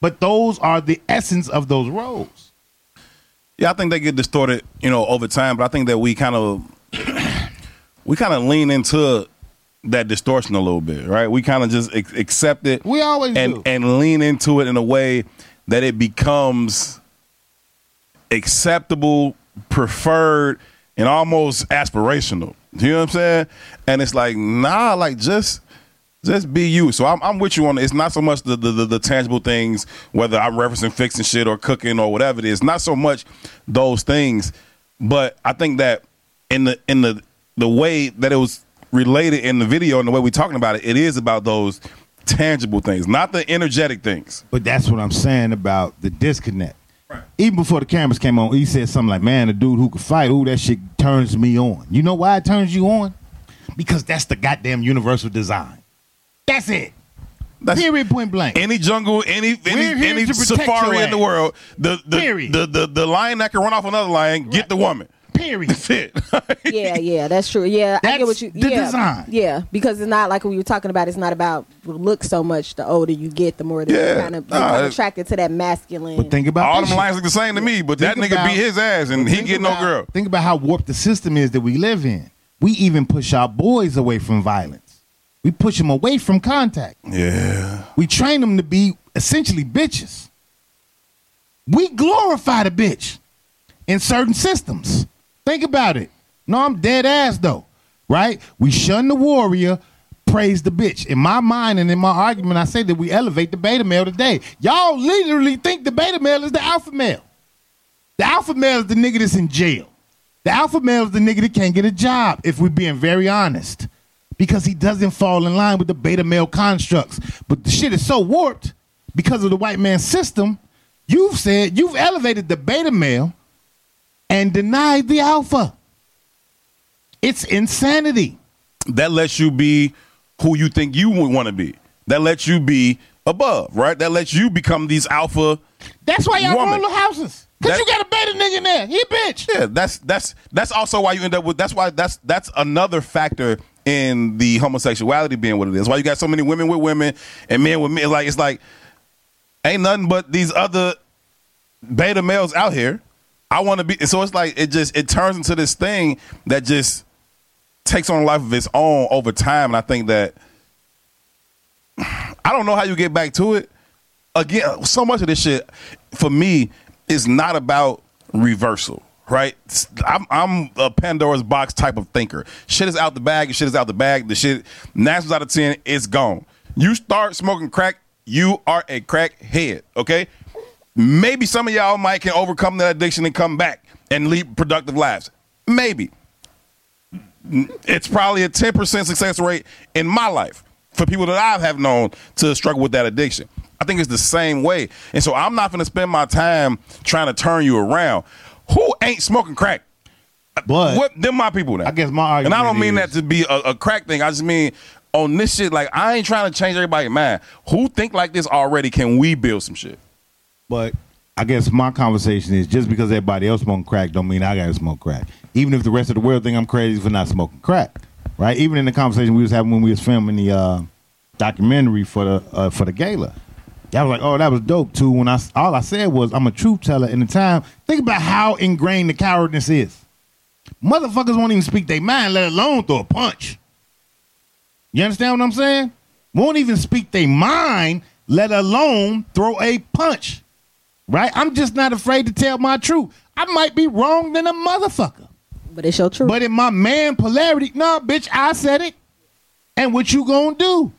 But those are the essence of those roles. Yeah, I think they get distorted, you know, over time. But I think that we kind of we kind of lean into that distortion a little bit, right? We kind of just ac- accept it. We always and do. and lean into it in a way that it becomes acceptable, preferred, and almost aspirational. You know what I'm saying? And it's like, nah, like just just be you. So I'm, I'm with you on it. It's not so much the, the, the, the tangible things, whether I'm referencing fixing shit or cooking or whatever it is. Not so much those things, but I think that in the in the the way that it was related in the video and the way we're talking about it, it is about those tangible things, not the energetic things. But that's what I'm saying about the disconnect. Right. Even before the cameras came on, he said something like, "Man, a dude who could fight, ooh, that shit turns me on." You know why it turns you on? Because that's the goddamn universal design. That's it. That's Period. Point blank. any jungle, any any, any safari in the world, the the, Period. the the the lion that can run off another lion, get the woman. Period. That's it. <laughs> Yeah, yeah, that's true. Yeah, I get what you. the yeah, design. yeah, because it's not like we were talking about. It's not about look so much. The older you get, the more that Yeah. you kind of Nah, attracted to that masculine. But think about All this them shit. lions look the same to me, but that nigga about- beat his ass and he Think get no girl. Think about how warped the system is that we live in. We even push our boys away from violence. We push them away from contact. Yeah. We train them to be essentially bitches. We glorify the bitch in certain systems. Think about it. No, I'm dead ass though, right? We shun the warrior, praise the bitch. In my mind and in my argument, I say that we elevate the beta male today. Y'all literally think the beta male is the alpha male. The alpha male is the nigga that's in jail. The alpha male is the nigga that can't get a job, if we're being very honest. Because he doesn't fall in line with the beta male constructs. But the shit is so warped because of the white man system. You've said, you've elevated the beta male and denied the alpha. It's insanity. that lets you be who you think you would want to be. That lets you be above, right? That lets you become these alpha. That's why y'all Woman. the houses. Cause That- you got a beta nigga in there. He bitch. Yeah, that's that's that's also why you end up with. That's why that's that's another factor in the homosexuality being what it is. Why you got so many women with women and men with men. Like it's like ain't nothing but these other beta males out here. I want to be. So it's like it just it turns into this thing that just takes on a life of its own over time. And I think that <sighs> I don't know how you get back to it. Again, so much of this shit for me is not about reversal, right? I'm, I'm a Pandora's box type of thinker. Shit is out the bag. Shit is out the bag. The shit times out of ten, it's gone. You start smoking crack, you are a crack head. Okay, maybe some of y'all might can overcome that addiction and come back and lead productive lives. Maybe it's probably a 10% success rate in my life for people that I have known to struggle with that addiction. I think it's the same way. And so I'm not going to spend my time trying to turn you around. Who ain't smoking crack? But what them my people now? I guess my argument, And I don't mean is- that to be a, a crack thing. I just mean on this shit, like I ain't trying to change everybody's mind. Who think like this already? Can we build some shit? But I guess my conversation is just because everybody else smoking crack don't mean I gotta smoke crack. Even if the rest of the world think I'm crazy for not smoking crack, right? Even in the conversation we was having when we was filming the uh, documentary for the uh, for the gala, y'all was like, "Oh, that was dope too." When I all I said was, "I'm a truth teller." In the time, think about how ingrained the cowardness is. Motherfuckers won't even speak their mind, let alone throw a punch. You understand what I'm saying? Won't even speak their mind, let alone throw a punch. Right? I'm just not afraid to tell my truth. I might be wrong than a motherfucker. But it's your truth. But in my man polarity, no, bitch, I said it. And what you gonna do?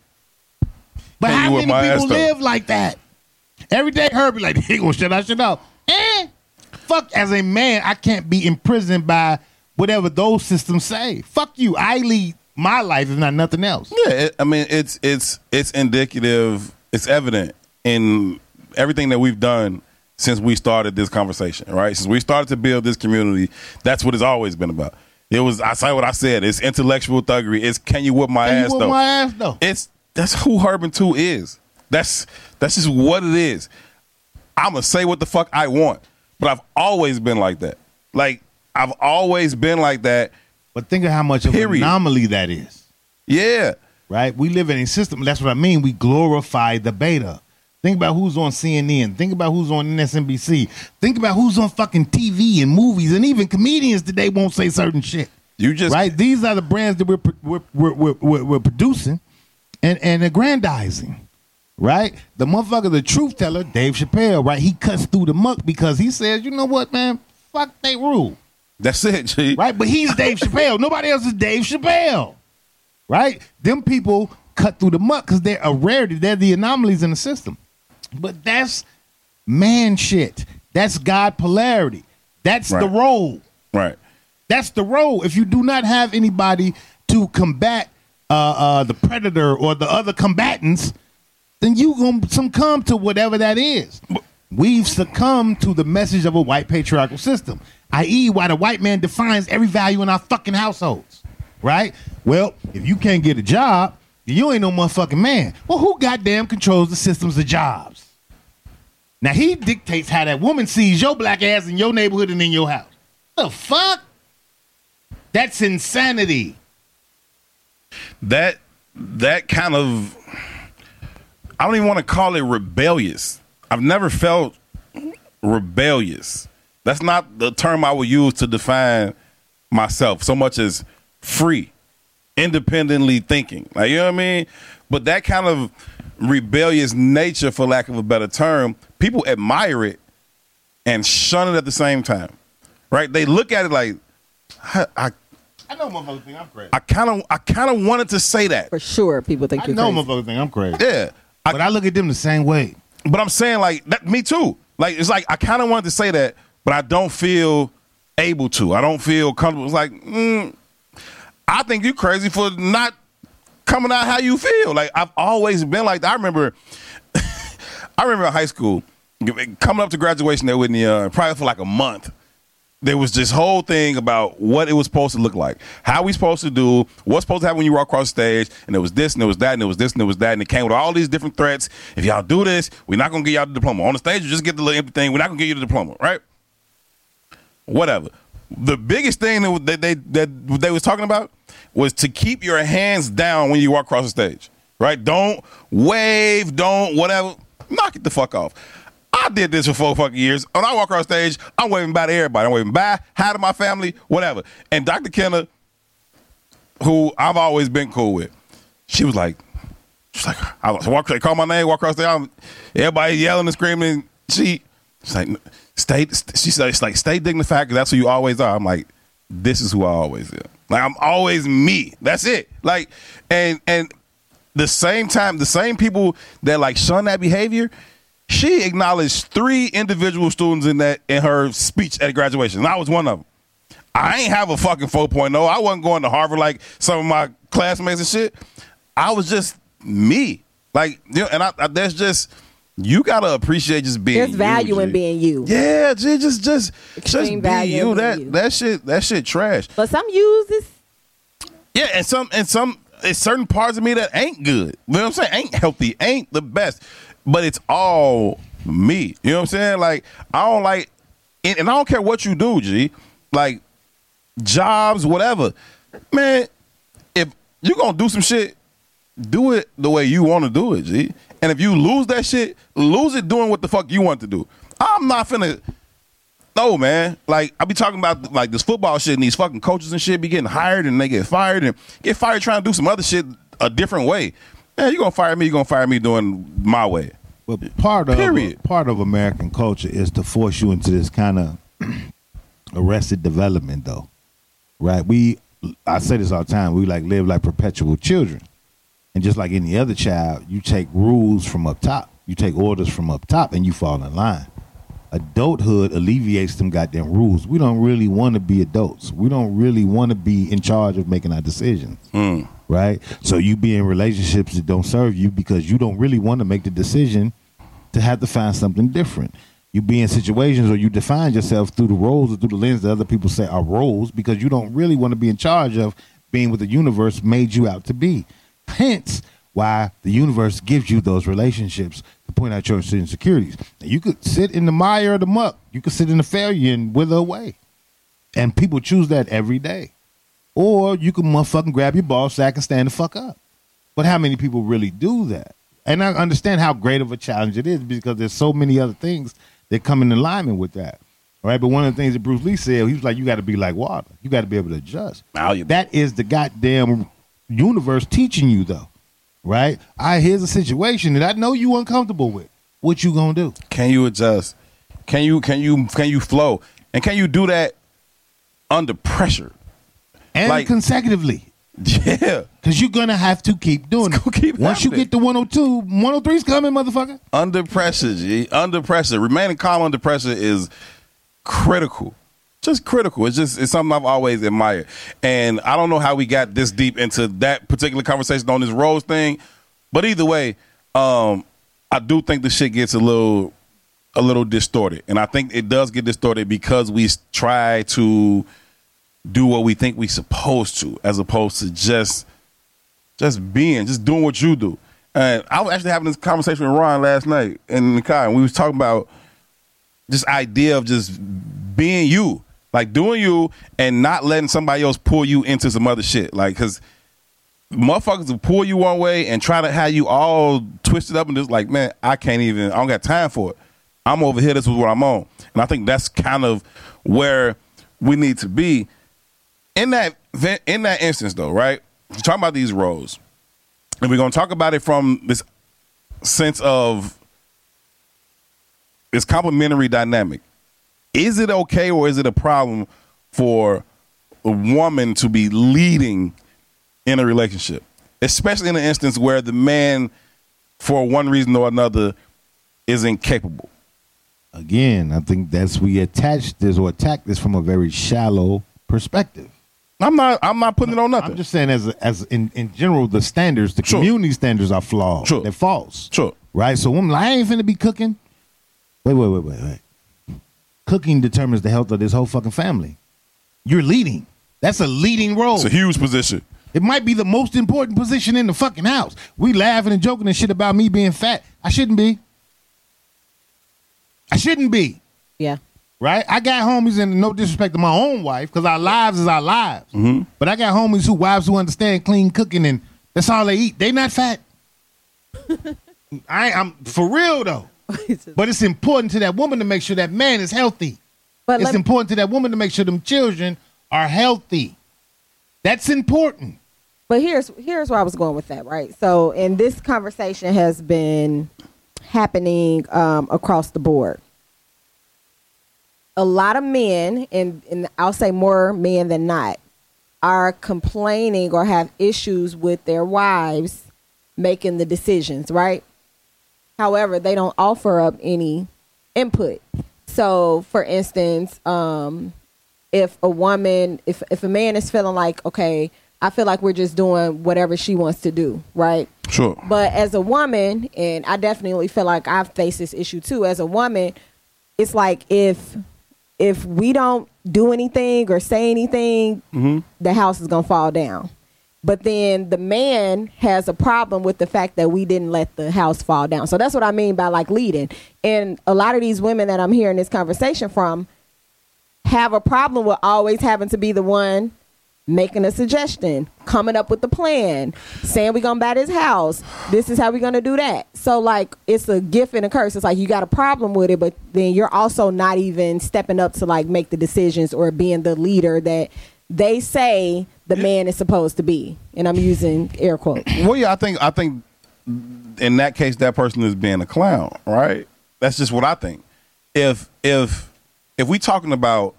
But how many people live like that? Every day Herbie like, <laughs> he gonna shut out, shut out. Eh, fuck, as a man, I can't be imprisoned by whatever those systems say. Fuck you. I lead my life, if not nothing else. Yeah, it, I mean it's it's it's indicative. It's evident in everything that we've done since we started this conversation. Right, since we started to build this community, that's what it's always been about. It was I say what I said. It's intellectual thuggery. It's can you whip my Can you ass whip though? my ass, though? It's that's who Herb N Tou is. That's that's just what it is. I'm gonna say what the fuck I want, but I've always been like that. Like I've always been like that. But think of how much of an Period. anomaly that is. Yeah. right? We live in a system. That's what I mean. We glorify the beta. Think about who's on CNN. Think about who's on MSNBC. Think about who's on fucking TV and movies, and even comedians today won't say certain shit. You just right? These are the brands that we're we're, we're, we're, we're producing and and aggrandizing. Right? The motherfucker, the truth teller, Dave Chappelle, right? He cuts through the muck because he says, you know what, man? Fuck they rule. That's it, G. Right? But he's Dave <laughs> Chappelle. Nobody else is Dave Chappelle. Right? Them people cut through the muck because they're a rarity. They're the anomalies in the system. But that's man shit. That's God polarity. That's the role. Right. That's the role. If you do not have anybody to combat uh, uh, the predator or the other combatants, then you gonna succumb to whatever that is. We've succumbed to the message of a white patriarchal system, i.e., why the white man defines every value in our fucking households. Right? Well, if you can't get a job, you ain't no motherfucking man. Well, who goddamn controls the systems of jobs? Now he dictates how that woman sees your black ass in your neighborhood and in your house. The fuck? That's insanity. That that kind of I don't even want to call it rebellious. I've never felt rebellious. That's not the term I would use to define myself so much as free, independently thinking. Like you know what I mean? But that kind of rebellious nature, for lack of a better term, people admire it and shun it at the same time. Right? They look at it like I, I I know motherfuckers think I'm crazy. I kind of I kind of wanted to say that. For sure, people think I you're know crazy. motherfuckers think I'm crazy. Yeah. I, But I look at them the same way. but I'm saying like that me too. Like it's like I kind of wanted to say that, but I don't feel able to. I don't feel comfortable. It's like mm, I think you're crazy for not coming out how you feel. Like I've always been like that. I remember <laughs> I remember in high school coming up to graduation there with me uh, probably for like a month. There was this whole thing about what it was supposed to look like, how we supposed to do, what's supposed to happen when you walk across the stage, and it was this and it was that and it was this and it was that, and it came with all these different threats. If y'all do this, we're not gonna get y'all the diploma on the stage. You just get the little empty thing. We're not gonna give you the diploma, right? Whatever. The biggest thing that they that they was talking about was to keep your hands down when you walk across the stage, right? Don't wave, don't whatever. Knock it the fuck off. I did this for four fucking years. When I walk across stage, I'm waving bye to everybody. I'm waving bye, hi to my family, whatever. And Dr. Kenna, who I've always been cool with, she was like, she's like, I walk, they call my name, walk across the aisle, everybody yelling and screaming. She, she's like, stay. She said, like stay dignified because that's who you always are. I'm like, this is who I always am. Like I'm always me. That's it. Like, and and the same time, the same people that like shun that behavior, she acknowledged three individual students in that in her speech at graduation. And I was one of them. I ain't have a fucking 4.0. I wasn't going to Harvard like some of my classmates and shit. I was just me. Like, you know, and I, I there's just you gotta appreciate just being. There's you, value in G. being you. Yeah, G, just just Extreme just be you. That you. that shit that shit trash. But some use this. Yeah, and some and some it's certain parts of me that ain't good. You know what I'm saying? Ain't healthy, ain't the best. But it's all me. You know what I'm saying? Like I don't like and, and I don't care what you do, G. Like jobs, whatever. Man, if you gonna do some shit, do it the way you want to do it, G. And if you lose that shit, lose it doing what the fuck you want to do. I'm not finna no, man. Like I be talking about like this football shit and these fucking coaches and shit be getting hired and they get fired and get fired trying to do some other shit a different way. Man, you gonna fire me? You gonna fire me doing my way? But part of Period. part of American culture is to force you into this kind of <clears throat> arrested development, though, right? We, I say this all the time. We like live like perpetual children, and just like any other child, you take rules from up top, you take orders from up top, and you fall in line. Adulthood alleviates them goddamn rules. We don't really want to be adults. We don't really want to be in charge of making our decisions hmm. right? So you be in relationships that don't serve you because you don't really want to make the decision to have to find something different. You be in situations where you define yourself through the roles or through the lens that other people say are roles because you don't really want to be in charge of being what the universe made you out to be. Hence, why the universe gives you those relationships to point out your insecurities. Now, you could sit in the mire of the muck. You could sit in the failure and wither away. And people choose that every day. Or you can motherfucking grab your ball sack and stand the fuck up. But how many people really do that? And I understand how great of a challenge it is because there's so many other things that come in alignment with that. Right. But one of the things that Bruce Lee said, he was like, you got to be like water. You got to be able to adjust. Malleable. That is the goddamn universe teaching you, though. Right? I here's a situation that I know you uncomfortable with. What you gonna do? Can you adjust? Can you can you can you flow? And can you do that under pressure? And Like- consecutively. <laughs> Yeah. Because you're gonna have to keep doing it. keep Once you happening. get to 102, 103's coming, motherfucker. Under pressure, G. Under pressure. Remaining calm under pressure is critical. Just critical. It's just it's something I've always admired. And I don't know how we got this deep into that particular conversation on this Rose thing. But either way, um, I do think the shit gets a little a little distorted. And I think it does get distorted because we try to do what we think we're supposed to, as opposed to just just being, just doing what you do. And I was actually having this conversation with Ron last night in the car, and we was talking about this idea of just being you, like doing you, and not letting somebody else pull you into some other shit. Like, cause motherfuckers will pull you one way and try to have you all twisted up and just like, man, I can't even, I don't got time for it. I'm over here. This is what I'm on, and I think that's kind of where we need to be in that in that instance, though, right? We're talking about these roles, and we're gonna talk about it from this sense of this complementary dynamic. Is it okay or is it a problem for a woman to be leading in a relationship, especially in an instance where the man, for one reason or another, is incapable? Again, I think that's we attach this or attack this from a very shallow perspective. I'm not. I'm not putting it on nothing. I'm just saying, as a, as in, in general, the standards, the Sure. community standards are flawed. Sure. They're false. Sure. Right. So women, like, I ain't finna be cooking. Wait, wait, wait, wait, wait. cooking determines the health of this whole fucking family. You're leading. That's a leading role. It's a huge position. It might be the most important position in the fucking house. We laughing and joking and shit about me being fat. I shouldn't be. I shouldn't be. Yeah. Right? I got homies, and no disrespect to my own wife, because our lives is our lives. But I got homies who wives who understand clean cooking, and that's all they eat. They not fat. <laughs> I, I'm for real though. <laughs> But it's important to that woman to make sure that man is healthy. But it's important to that woman to make sure them children are healthy. That's important. but here's here's where I was going with that, right? So, and this conversation has been happening um, across the board. A lot of men, and, and I'll say more men than not, are complaining or have issues with their wives making the decisions, right? However, they don't offer up any input. So, for instance, um, if a woman, if if a man is feeling like, okay, I feel like we're just doing whatever she wants to do, right? Sure. But as a woman, and I definitely feel like I've faced this issue too. As a woman, it's like if if we don't do anything or say anything, mm-hmm. the house is gonna fall down. But then the man has a problem with the fact that we didn't let the house fall down. So that's what I mean by like leading. And a lot of these women that I'm hearing this conversation from have a problem with always having to be the one making a suggestion, coming up with the plan, saying we're gonna buy this house. This is how we're gonna do that. So like it's a gift and a curse. It's like you got a problem with it, but then you're also not even stepping up to like make the decisions or being the leader that they say the man is supposed to be. And I'm using air quotes. Well, yeah, I think I think in that case that person is being a clown, right? That's just what I think. If if if we talking about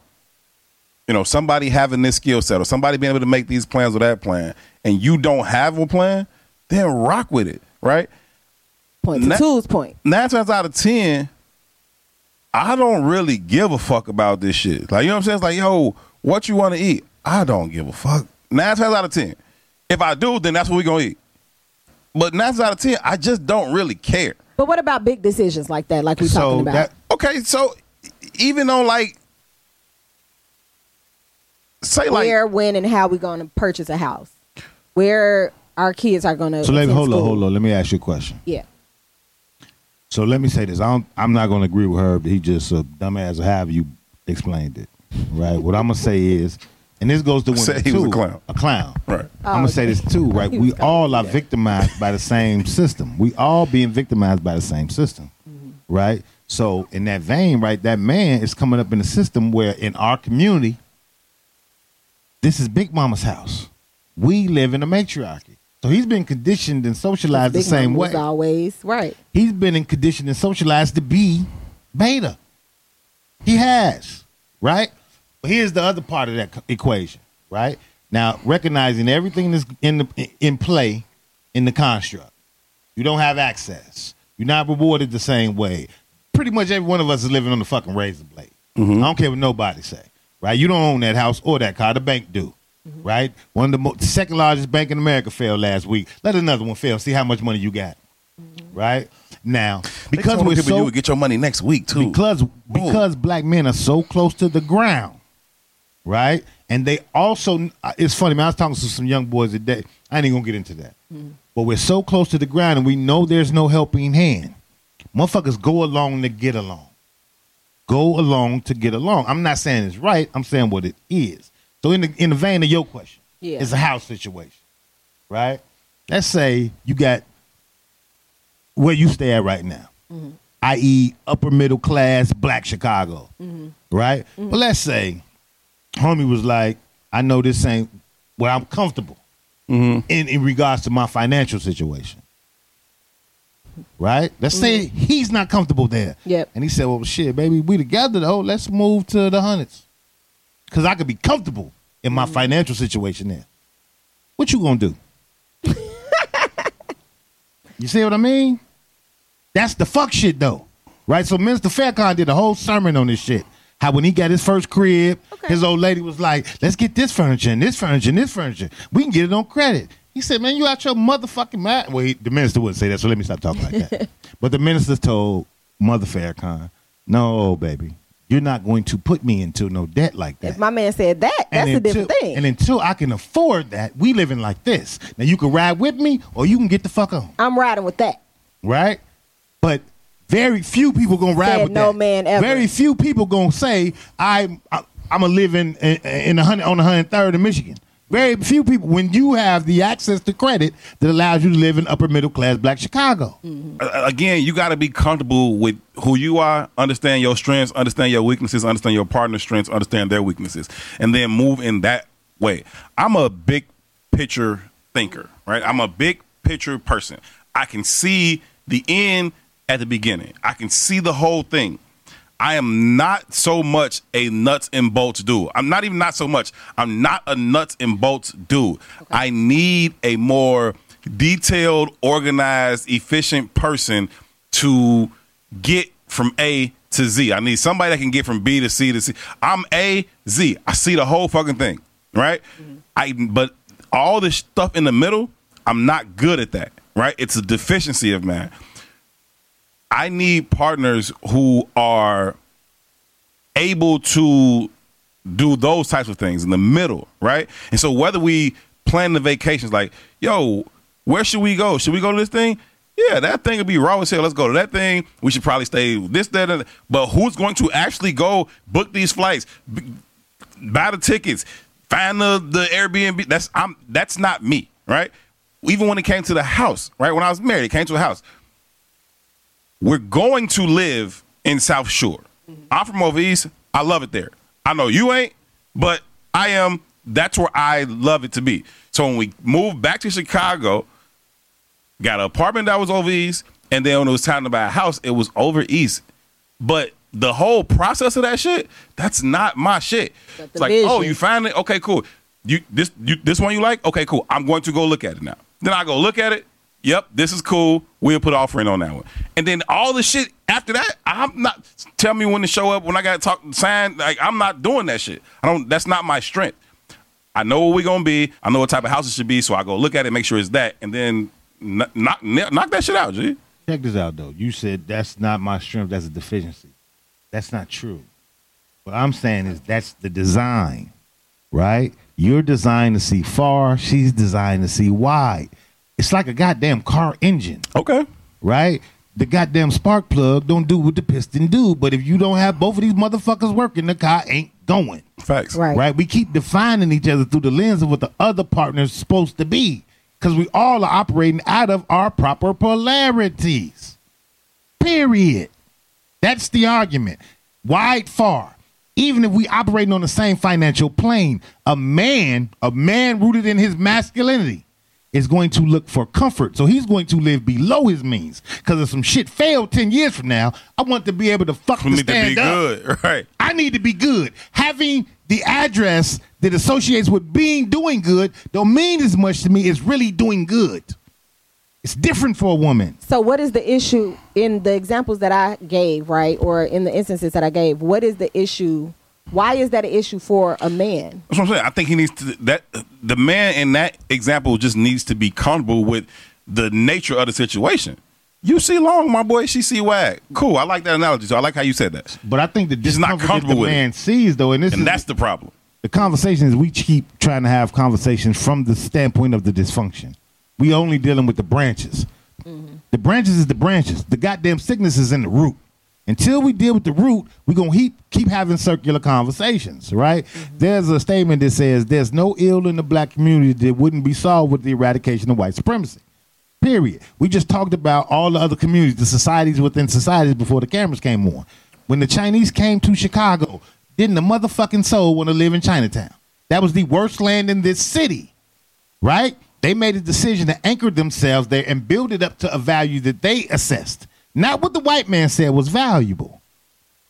you know somebody having this skill set or somebody being able to make these plans or that plan, and you don't have a plan, then rock with it, right? Point to Na- Tou's point. Nine times out of ten, I don't really give a fuck about this shit. Like you know what I'm saying? It's like, yo, what you want to eat? I don't give a fuck. Nine times out of ten. If I do, then that's what we gonna eat. But nine times out of ten, I just don't really care. But what about big decisions like that, like we So talking about? that- Okay, so even though like say like where, when, and how we're going to purchase a house. Where our kids are going to. So let me hold on, hold on. Let me ask you a question. Yeah. So let me say this. I don't, I'm not going to agree with her, but he just a dumbass Have you explained it. Right? What I'm going to say is, and this goes to <laughs> women Say he too. was a clown. A clown. right. I'm going oh, to say this too, right? <laughs> We all are yeah. victimized by the same system. We all being victimized by the same system. Mm-hmm. Right? So in that vein, right, that man is coming up in a system where in our community, this is Big Mama's house. We live in a matriarchy. So he's been conditioned and socialized the same Mama way was always right. he's been in conditioned and socialized to be beta. He has, right? But here's the other part of that equation, right? Now, recognizing everything that's in the in play in the construct. You don't have access. You're not rewarded the same way. Pretty much every one of us is living on the fucking razor blade. Mm-hmm. I don't care what nobody say, right? You don't own that house or that car. The bank do, mm-hmm. right? One of the mo- second largest bank in America failed last week. Let another one fail. See how much money you got, mm-hmm. right? Now, because we're people you so would get your money next week too. because because black men are so close to the ground, right? And they also uh, it's funny, man. I was talking to some young boys today. I ain't even gonna get into that, mm-hmm. but we're so close to the ground, and we know there's no helping hand. Motherfuckers go along to get along. Go along to get along. I'm not saying it's right. I'm saying what it is. So in the in the vein of your question, Yeah. it's a house situation, right? Let's say you got where you stay at right now mm-hmm. i.e., upper middle class black Chicago, mm-hmm. right? Mm-hmm. But let's say homie was like, I know this ain't where I'm comfortable in, in regards to my financial situation. Right? Let's say mm-hmm. he's not comfortable there. Yep. And he said, Well, shit, baby, we together though. Let's move to the hundreds. Cause I could be comfortable in my mm-hmm. financial situation there. What you gonna do? <laughs> you see what I mean? That's the fuck shit though. Right? So Minister Farrakhan did a whole sermon on this shit. How when he got his first crib, Okay. his old lady was like, let's get this furniture and this furniture and this furniture. We can get it on credit. He said, man, you out your motherfucking mind. Well, he, the minister wouldn't say that, so let me stop talking like that. <laughs> but the minister told Mother Farrakhan, no, baby, you're not going to put me into no debt like that. If my man said that, that's a until, different thing. And until I can afford that, we living like this. Now you can ride with me, or you can get the fuck on, I'm riding with that. right? But very few people gonna ride Said with no that. man ever. Very few people gonna say I'm I, I'm a living in, in a hundred on 103rd in Michigan. Very few people. When you have the access to credit that allows you to live in upper middle class Black Chicago, Uh, again, you got to be comfortable with who you are, understand your strengths, understand your weaknesses, understand your partner's strengths, understand their weaknesses, and then move in that way. I'm a big picture thinker, right? I'm a big picture person. I can see the end at the beginning. I can see the whole thing. I am not so much a nuts and bolts dude. I'm not even not so much. I'm not a nuts and bolts dude. I need a more detailed, organized, efficient person to get from A to Z. I need somebody that can get from B to C to C. I'm A, Z. I see the whole fucking thing, right? Mm-hmm. I but all this stuff in the middle, I'm not good at that, right? It's a deficiency of mine. I need partners who are able to do those types of things in the middle, right? And so whether we plan the vacations, like, yo, where should we go? Should we go to this thing? Yeah, that thing would be raw as hell. Let's go to that thing. We should probably stay this, that, and that. But who's going to actually go book these flights, b- buy the tickets, find the, the Airbnb? That's I'm that's not me, right? Even when it came to the house, right? When I was married, it came to a house we're going to live in South Shore. I'm from over east. I love it there. I know you ain't, but I am. That's where I love it to be. So when we moved back to Chicago, got an apartment that was over east, and then when it was time to buy a house, it was over east. But the whole process of that shit, that's not my shit. It's like, oh, you it? Okay, cool. You this you this one you like? Okay, cool. I'm going to go look at it now. Then I go look at it. Yep, this is cool. We'll put offering on that one. And then all the shit after that, I'm not tell me when to show up, when I gotta talk sign, like I'm not doing that shit. I don't that's not my strength. I know where we're gonna be. I know what type of house it should be, so I go look at it, make sure it's that, and then knock knock, knock that shit out, G. check this out though. You said that's not my strength. That's a deficiency. That's not true. What I'm saying is that's the design, right? You're designed to see far. She's designed to see wide. It's like a goddamn car engine. Okay. right? The goddamn spark plug don't do what the piston do. But if you don't have both of these motherfuckers working, the car ain't going. Facts. Right. Right? We keep defining each other through the lens of what the other partner's supposed to be. Because we all are operating out of our proper polarities. Period. That's the argument. Wide far. Even if we operating on the same financial plane, a man, a man rooted in his masculinity, is going to look for comfort. So he's going to live below his means. Because if some shit failed 10 years from now, I want to be able to fuck We to need to stand be up. good. <laughs> Right. I need to be good. Having the address that associates with being doing good don't mean as much to me as really doing good. It's different for a woman. So what is the issue in the examples that I gave, right? Or in the instances that I gave, what is the issue? Why is that an issue for a man? That's what I'm saying. I think he needs to that the man in that example just needs to be comfortable with the nature of the situation. You see long, my boy. She see wag. Cool. I like that analogy. So I like how you said that. But I think the Just not discomfort that comfortable the with it. man sees though, and this And is that's the problem. the conversation is we keep trying to have conversations from the standpoint of the dysfunction. We only dealing with the branches. Mm-hmm. The branches is the branches. The goddamn sickness is in the root. Until we deal with the root, we're gonna keep keep having circular conversations, right? Mm-hmm. There's a statement that says there's no ill in the black community that wouldn't be solved with the eradication of white supremacy. Period. We just talked about all the other communities, the societies within societies before the cameras came on. When the Chinese came to Chicago, didn't the motherfucking soul want to live in Chinatown? That was the worst land in this city, right? They made a decision to anchor themselves there and build it up to a value that they assessed, not what the white man said was valuable.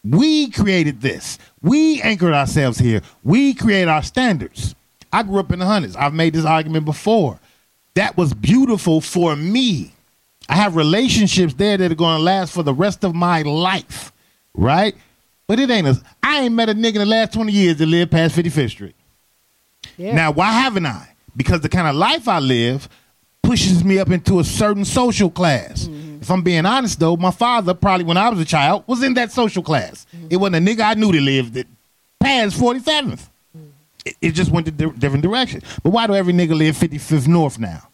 We created this. We anchored ourselves here. We create our standards. I grew up in the hundreds. I've made this argument before. That was beautiful for me. I have relationships there that are going to last for the rest of my life, right? But it ain't a. I ain't met a nigga in the last twenty years that lived past Fifty Fifth Street. Yeah. Now, why haven't I? Because the kind of life I live pushes me up into a certain social class. Mm-hmm. If I'm being honest though, my father probably when I was a child was in that social class. It wasn't a nigga I knew that lived at past 47th. It, it just went to di- different direction. But why do every nigga live 55th North now?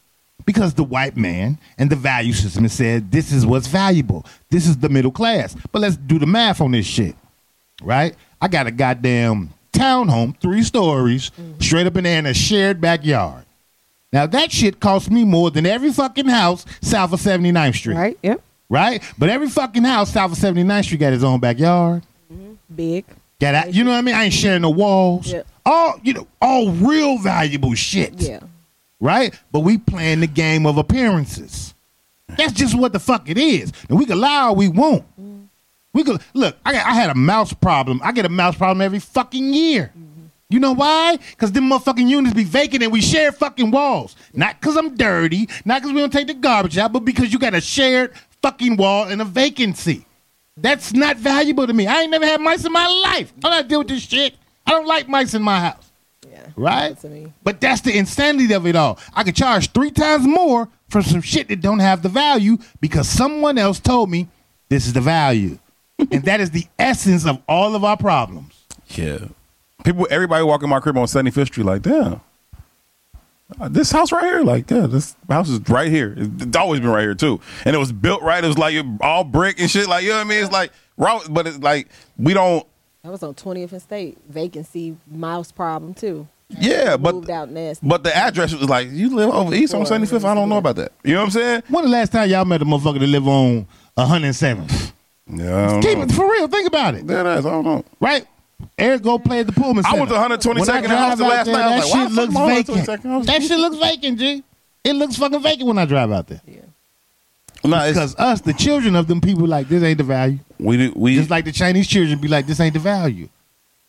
Because the white man and the value system said this is what's valuable. This is the middle class. But let's do the math on this shit, right? I got a goddamn townhome, three stories, straight up in there in a shared backyard. Now that shit cost me more than every fucking house south of 79th Street. Right? Yep. Right? But every fucking house south of 79th Street got its own backyard. Mm. Big. Got that, you know what I mean? I ain't sharing the walls. Yeah. All you know, all real valuable shit. Yeah. Right? But we playing the game of appearances. That's just what the fuck it is. And we can lie or we won't. We could look. I got, I had a mouse problem. I get a mouse problem every fucking year. You know why? Because them motherfucking units be vacant and we share fucking walls. Not because I'm dirty, not because we don't take the garbage out, but because you got a shared fucking wall and a vacancy. That's not valuable to me. I ain't never had mice in my life. I don't deal with this shit. I don't like mice in my house. Yeah. Right? To me. But that's the insanity of it all. I could charge three times more for some shit that don't have the value because someone else told me this is the value. <laughs> and that is the essence of all of our problems. Yeah. People, everybody walking my crib on 75th Street like, damn. uh, This house right here, like, yeah, this house is right here. It's it's always been right here too, and it was built right. It was like all brick and shit. Like, you know what I mean? It's like, raw, but it's like we don't. That was on 20th and State. Vacancy, mouse problem too. Yeah, but Moved but the address was like, you live over east on 75th. I don't know about that. You know what I'm saying? When the last time y'all met a motherfucker that live on 107th? Yeah, I don't Keep know. it for real. Think about it. That ass, I don't know. Right? Eric go play at the Pullman I Center. went to 122nd When I house drive last out night. I there, was That like, shit the looks fuck am I on vacant. That shit looks vacant, G. It looks fucking vacant when I drive out there. Nah, it's, Because us, the children of them people, like this ain't the value. we do, we Just like the Chinese children be like, this ain't the value.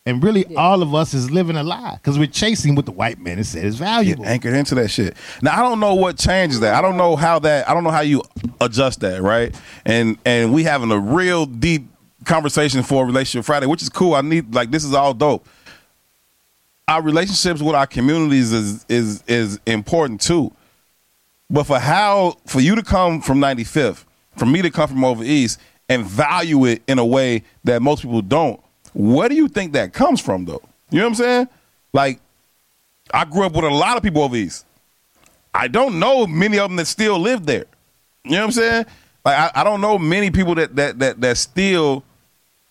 And really, all of us is living a lie because we're chasing what the white man has said is get valuable. anchored into that shit. Now I don't know what changes that. I don't know how that. I don't know how you adjust that, right? And and we having a real deep conversation for relationship Friday, which is cool. I need like this is all dope. Our relationships with our communities is is is important too. But for how for you to come from 95th, for me to come from over east and value it in a way that most people don't, where do you think that comes from though? You know what I'm saying? Like I grew up with a lot of people over east. I don't know many of them that still live there. You know what I'm saying? Like I, I don't know many people that that that that still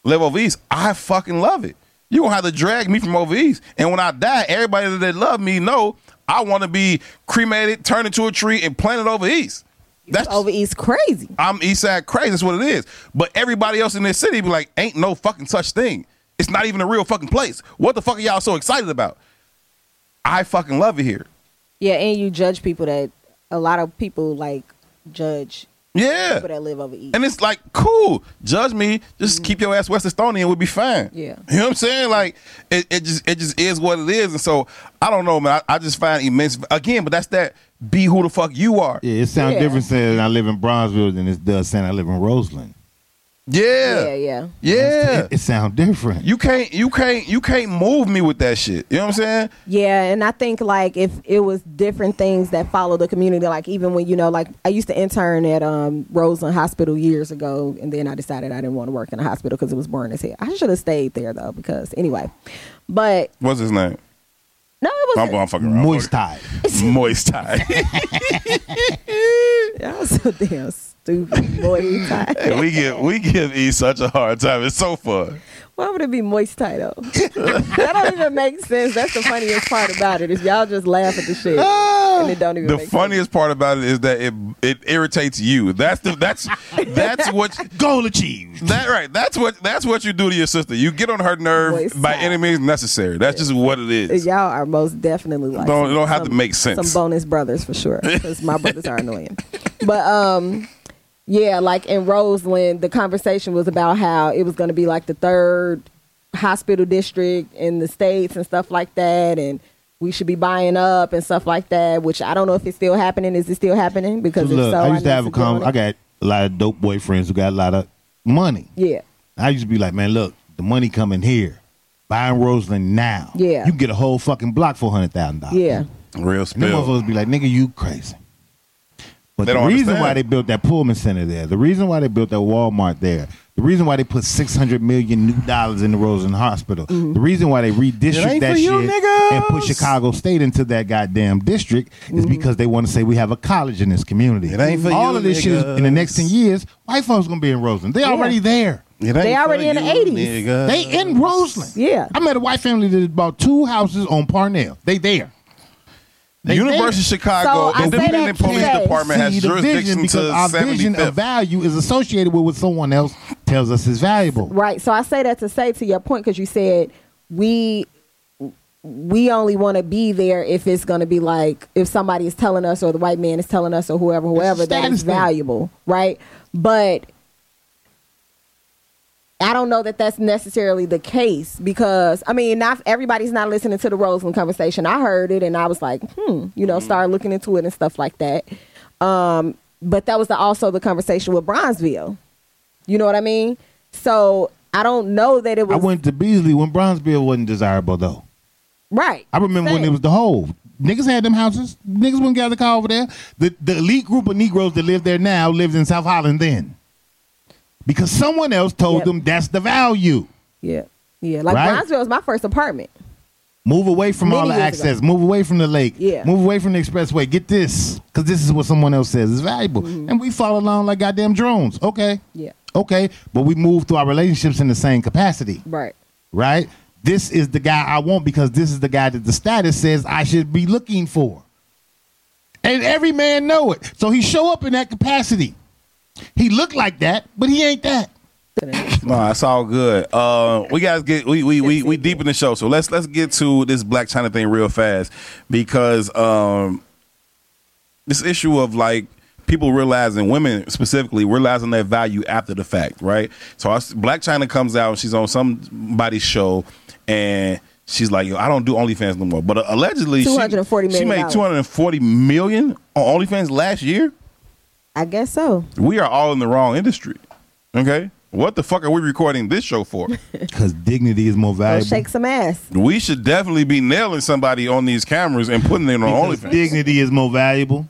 live over east. I fucking love it. You gonna have to drag me from over east, and when I die, everybody that love me know I want to be cremated, turned into a tree, and planted over east. That's Over East crazy. I'm East Side crazy. That's what it is. But everybody else in this city be like, ain't no fucking such thing. It's not even a real fucking place. What the fuck are y'all so excited about? I fucking love it here. Yeah, and you judge people that a lot of people like judge Yeah. people that live over East. And it's like, cool. Judge me. Just mm-hmm. keep your ass West Estonian. We'll be fine. Yeah. You know what I'm saying? Like, it, it just it just is what it is. And so I don't know, man. I, I just find immense again, but that's that be who the fuck you are. Yeah, it sounds Yeah. different saying I live in Bronzeville than it does saying I live in Roseland. Yeah, Yeah. yeah. Yeah. It, it sounds different. You can't you can't you can't move me with that shit. You know what I'm saying? Yeah, and I think like if it was different things that follow the community, like even when you know, like I used to intern at um, Roseland Hospital years ago, and then I decided I didn't want to work in a hospital because it was boring as hell. I should have stayed there though, because anyway. But What's his name? no, it I'm, was I'm fucking around. Moist tide. Moist tie. I was so damn stupid, boy. <laughs> Tie. we give we give E such a hard time. It's so fun. Why would it be moist tie though? that don't even make sense. That's the funniest part about it is y'all just laugh at the shit and it don't even. The make funniest part about it is that it it irritates you. That's the that's that's what <laughs> Goal achieved. that right. That's what that's what you do to your sister. You get on her nerve Moist by any means necessary. That's just what it is. Y'all are most definitely like Don't- some- don't have to make sense. Some bonus brothers for sure because my brothers are annoying. But um, yeah, like in Roseland, the conversation was about how it was going to be like the third hospital district in the states and stuff like that, and we should be buying up and stuff like that. Which I don't know if it's still happening. Is it still happening? Because if Look, so, I used to have a get on con. I got a lot of dope boyfriends who got a lot of money. yeah. I used to be like, man, look, the money coming here. Buying Roseland now. Yeah. You can get a whole fucking block for hundred thousand dollars. Yeah. Real And them spill. motherfuckers be like, nigga, you crazy. But They the don't reason understand. why they built that Pullman Center there, the reason why they built that Walmart there, the reason why they put six hundred million new dollars in the Rosen Hospital, Mm-hmm. the reason why they redistrict that shit niggas. and put Chicago State into that goddamn district Mm-hmm. is because they want to say we have a college in this community. It ain't for All you, of this shit is, in the next ten years, white folks gonna be in Roseland. They already there. They already in the 80s. They in Roseland. Yeah. I met a white family that bought two houses on Parnell. They there. The University of Chicago I say Independent Police today. Department has See, the vision jurisdiction because to our vision of value is associated with what someone else tells us is valuable. Right. So I say that to say to your point because you said we we only want to be there if it's going to be like if somebody is telling us or the white man is telling us or whoever whoever that is status is thing. valuable, right? But I don't know that that's necessarily the case because I mean, not everybody's not listening to the Roseland conversation. I heard it and I was like, hmm, you know, started looking into it and stuff like that. Um, but that was the, also the conversation with Bronzeville. You know what I mean? So I don't know that it was I went to Beasley when Bronzeville wasn't desirable though. right. I remember when it was the whole. Niggas had them houses. Niggas wouldn't gather car over there. The the elite group of Negroes that live there now lived in South Holland then. Because someone else told Yep. them that's the value. Yeah, yeah. Like Right? Bronzeville was my first apartment. Move away from Many all the access. ago. Move away from the lake. Yeah. Move away from the expressway. Get this. Because this is what someone else says is valuable. Mm-hmm. And we follow along like goddamn drones. Okay. Yeah, Okay. But we move through our relationships in the same capacity. right. Right? This is the guy I want because this is the guy that the status says I should be looking for. And every man know it. So he show up in that capacity. He looked like that, but he ain't that. <laughs> No, it's all good. Uh, we guys get we we we we deep in the show, so let's let's get to this Blac Chyna thing real fast because um, this issue of like people realizing women specifically realizing their value after the fact, right? So I, Blac Chyna comes out and she's on somebody's show and. She's like, Yo, I don't do OnlyFans no more. But uh, allegedly, she- she made two hundred and forty million on OnlyFans last year. I guess so. We are all in the wrong industry. Okay, what the fuck are we recording this show for? <laughs> Because dignity is more Go valuable. shake some ass. we should definitely be nailing somebody on these cameras and putting them on Because OnlyFans. dignity is more valuable.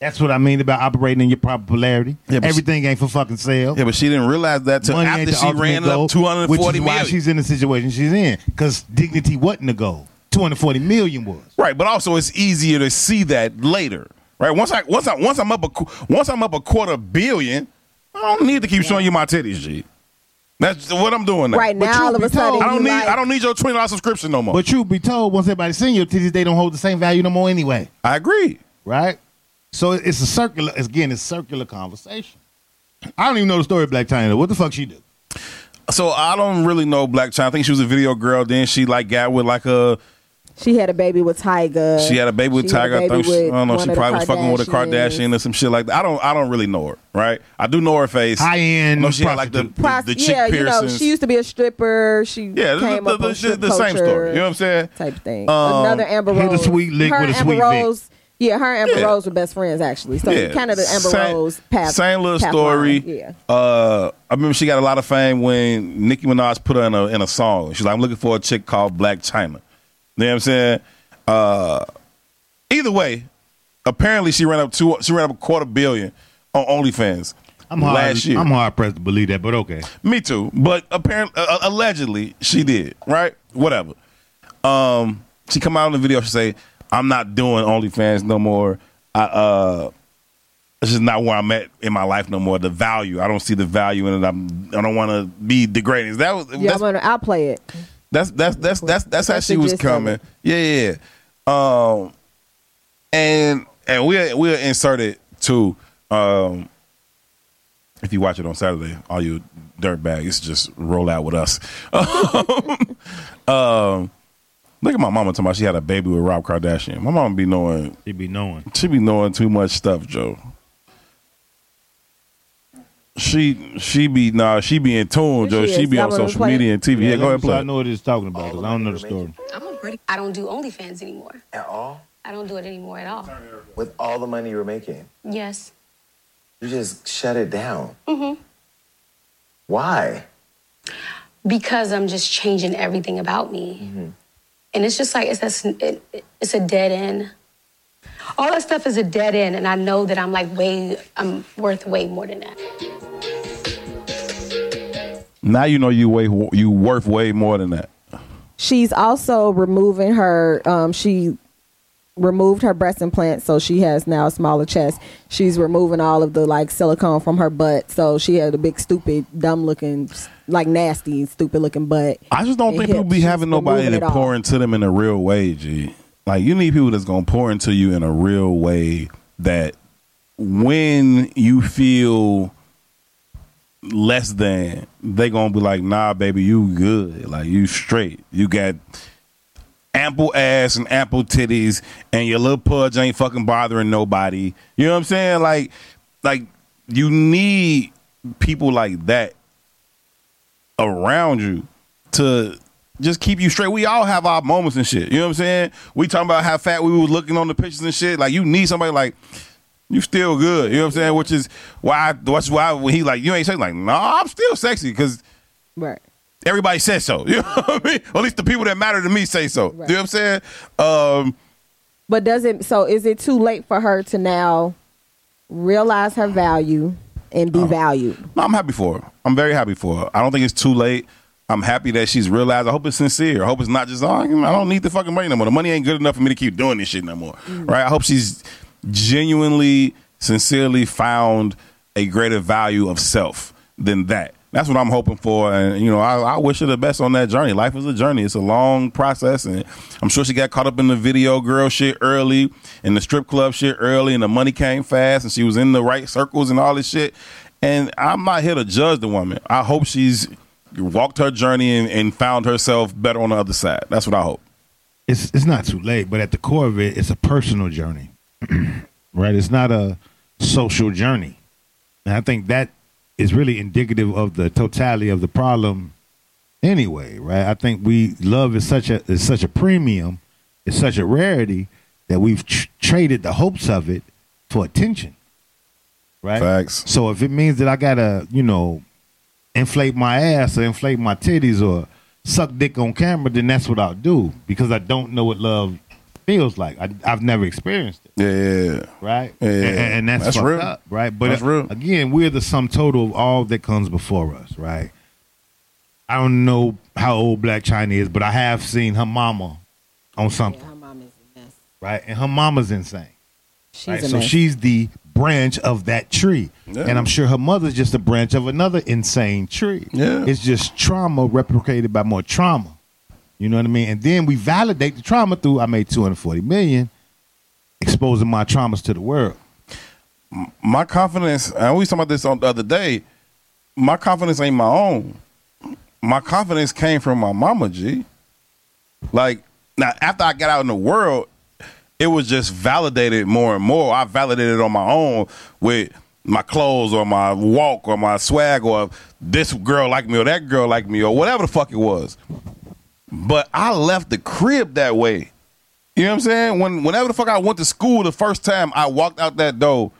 That's what I mean about operating in your popularity. Yeah, but Everything ain't for fucking sale. Yeah, but she didn't realize that till Money after she ran goal, up two hundred which forty is why million. she's in the situation she's in. Because dignity wasn't the goal. Two hundred forty million was. Right, but also it's easier to see that later. Right, once I once I once I'm up a once I'm up a quarter billion, I don't need to keep showing you my titties, G. That's what I'm doing now. Right But now, all truth of a be told, sudden, I don't need like, I don't need your twenty dollars subscription no more. But truth be told, once everybody's seen your titties, they don't hold the same value no more anyway. I agree. Right? So it's a circular. Again, it's circular conversation. I don't even know the story of Blac Chyna. What the fuck she do? So I don't really know Blac Chyna. I think she was a video girl. Then she like got with like a She had a baby with Tyga. She had a baby with She had a Tyga. I, think she, I don't know. She probably was fucking with a Kardashian or some shit like that. I don't. I don't really know her. Right. I do know her face. High end No, know she had like the, the, Pros- the chick yeah, you know, she used to be a stripper. She yeah, the, came the, up the, the, the same story. You know what I'm saying? Type thing. Um, Another Amber hit a Rose. sweet lick her with a Amber sweet Vic. Rose. Yeah, her and Amber Yeah. Rose were best friends actually. So Yeah. kind of the Amber Same- Rose path. Same little path story. line. Yeah. Uh, I remember she got a lot of fame when Nicki Minaj put her in a in a song. She's like, I'm looking for a chick called Blac Chyna. You know what I'm saying? Uh, either way, apparently she ran up two. She ran up a quarter billion on OnlyFans I'm hard. last year. I'm hard pressed to believe that, but okay. Me too. But apparently, uh, allegedly, she did. Right? Whatever. Um, she come out in the video. She say, "I'm not doing OnlyFans no more. I uh, it's just not where I'm at in my life no more. The value. I don't see the value in it. I'm. I don't want to be degrading. That was. Yeah, I'm gonna, I'll play it. That's that's that's that's that's how That's she was coming. Yeah, yeah. yeah. Um, and and we we inserted too. Um, if you watch it on Saturday, all you dirt bags just roll out with us. <laughs> um, look at my mama talking about she had a baby with Rob Kardashian. My mama be knowing She be knowing. she be knowing too much stuff, Joe. She she be nah she be in tune, Joe. She She be on social media and TV. Yeah, go ahead and so play. I know what it's talking about because I don't know the story. I'm already. I don't do OnlyFans anymore. At all? I don't do it anymore at all. With all the money you were making? Yes. You just shut it down. Mm-hmm. Why? Because I'm just changing everything about me. Mhm. And it's just like it's a, it, it's a dead end. All that stuff is a dead end, and I know that I'm like way, I'm worth way more than that. Now you know you way you worth way more than that. She's also removing her. Um, she removed her breast implant, so she has now a smaller chest. She's removing all of the like silicone from her butt, so she had a big, stupid, dumb looking, like nasty, stupid looking butt. I just don't think people be having nobody to pour into them in a real way, G. Like you need people that's gonna pour into you in a real way that when you feel less than, they gonna be like, nah, baby, you good. Like you straight. You got ample ass and ample titties and your little pudge ain't fucking bothering nobody. You know what I'm saying? Like like you need people like that around you to just keep you straight. We all have our moments and shit. You know what I'm saying? We talking about how fat we was looking on the pictures and shit. Like you need somebody like you still good. You know what I'm saying? Which is why that's why when he like you ain't saying like, no, nah, I'm still sexy because Right. everybody says so. <laughs> You know what I mean? Or at least the people that matter to me say so. Right. You know what I'm saying? Um But does it? So is it too late for her to now realize her value and be valued? No, I'm happy for her. I'm very happy for her. I don't think it's too late. I'm happy that she's realized. I hope it's sincere. I hope it's not just, oh, I don't need the fucking money no more. The money ain't good enough for me to keep doing this shit no more. Right? I hope she's genuinely, sincerely found a greater value of self than that. That's what I'm hoping for. And, you know, I, I wish her the best on that journey. Life is a journey. It's a long process. And I'm sure she got caught up in the video girl shit early and the strip club shit early and the money came fast and she was in the right circles and all this shit. And I'm not here to judge the woman. I hope she's walked her journey and, and found herself better on the other side. That's what I hope. it's it's not too late, but at the core of it, it's a personal journey, <clears throat> right? It's not a social journey, and I think that is really indicative of the totality of the problem. Anyway, right? I think we love is such a is such a premium, it's such a rarity that we've tr- traded the hopes of it for attention, right? Facts. So if it means that I gotta, you know, inflate my ass or inflate my titties or suck dick on camera, then that's what I'll do because I don't know what love feels like. I, I've never experienced it, Yeah, yeah, yeah. right? Yeah, and, and that's, that's fucked real. up, right? But That's real. again, we're the sum total of all that comes before us, right? I don't know how old Blac Chyna is, but I have seen her mama on something, her mom is a mess. right? And her mama's insane. She's Right? a So mess. she's the branch of that tree. Yeah. And I'm sure her mother's just a branch of another insane tree. Yeah. It's just trauma replicated by more trauma. You know what I mean? And then we validate the trauma through I made 240 million exposing my traumas to the world. my confidence, we was talking about this on the other day, my confidence ain't my own. My confidence came from my mama, G. Like, now, after I got out in the world, it was just validated more and more. I validated on my own with my clothes or my walk or my swag or this girl like me or that girl like me or whatever the fuck it was. But I left the crib that way. You know what I'm saying? When whenever the fuck I went to school the first time I walked out that door,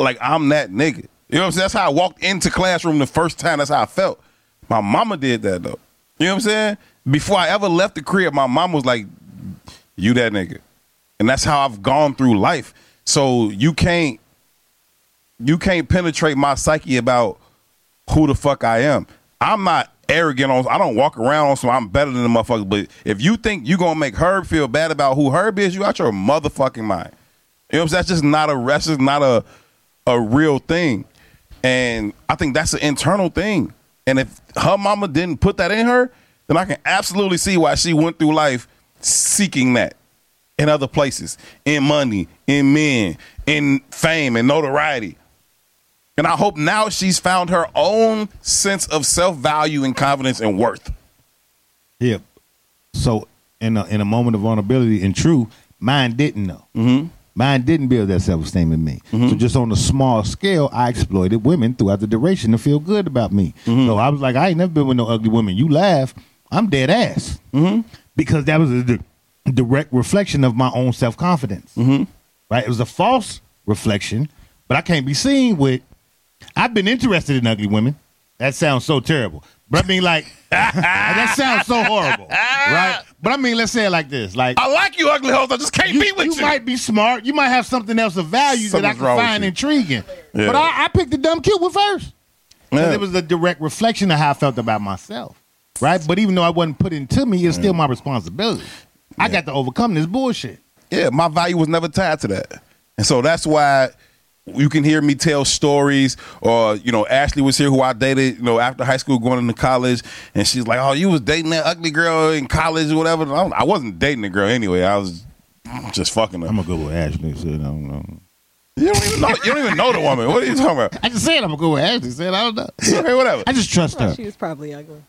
like I'm that nigga. You know what I'm saying? That's how I walked into classroom the first time. That's how I felt. My mama did that though. You know what I'm saying? Before I ever left the crib, my mom was like, "You that nigga," and that's how I've gone through life. So you can't, you can't penetrate my psyche about who the fuck I am. I'm not arrogant on. I don't walk around on some. I'm better than the motherfucker. But if you think you're gonna make Herb feel bad about who Herb is, you out your motherfucking mind. You know what I'm saying? That's just not a. That's just not a a real thing. And I think that's an internal thing. And if her mama didn't put that in her, then I can absolutely see why she went through life seeking that in other places, in money, in men, in fame and notoriety. And I hope now she's found her own sense of self value and confidence and worth. Yeah. So in a, in a moment of vulnerability and truth, mine didn't know. Mm-hmm. Mine didn't build that self esteem in me. So just on a small scale, I exploited women throughout the duration to feel good about me. So I was like, I ain't never been with no ugly women. You laugh, I'm dead ass. Mm-hmm. Because that was a direct reflection of my own self confidence. Mm-hmm. Right? It was a false reflection, but I can't be seen with. I've been interested in ugly women. That sounds so terrible. But I mean, like, <laughs> that sounds so horrible, right? But I mean, let's say it like this: like I like you, ugly hoes. I just can't you, be with you. you might be smart. You might have something else of value that I can find intriguing. Yeah. But I, I picked the dumb cute one first. Yeah. It was a direct reflection of how I felt about myself, right? But even though I wasn't put into me, it's still my responsibility. I got to overcome this bullshit. Yeah, my value was never tied to that. And so that's why you can hear me tell stories or, you know, Ashley was here who I dated, you know, after high school going into college and she's like, "Oh, you was dating that ugly girl in college or whatever." I I wasn't dating the girl anyway. I was just fucking her. I'm gonna go with Ashley. So I don't know. You don't even know you don't even know the woman. What are you talking about? I just said I'm gonna go with Ashley. Said I don't know. Okay, whatever. I just trust her. She was probably ugly.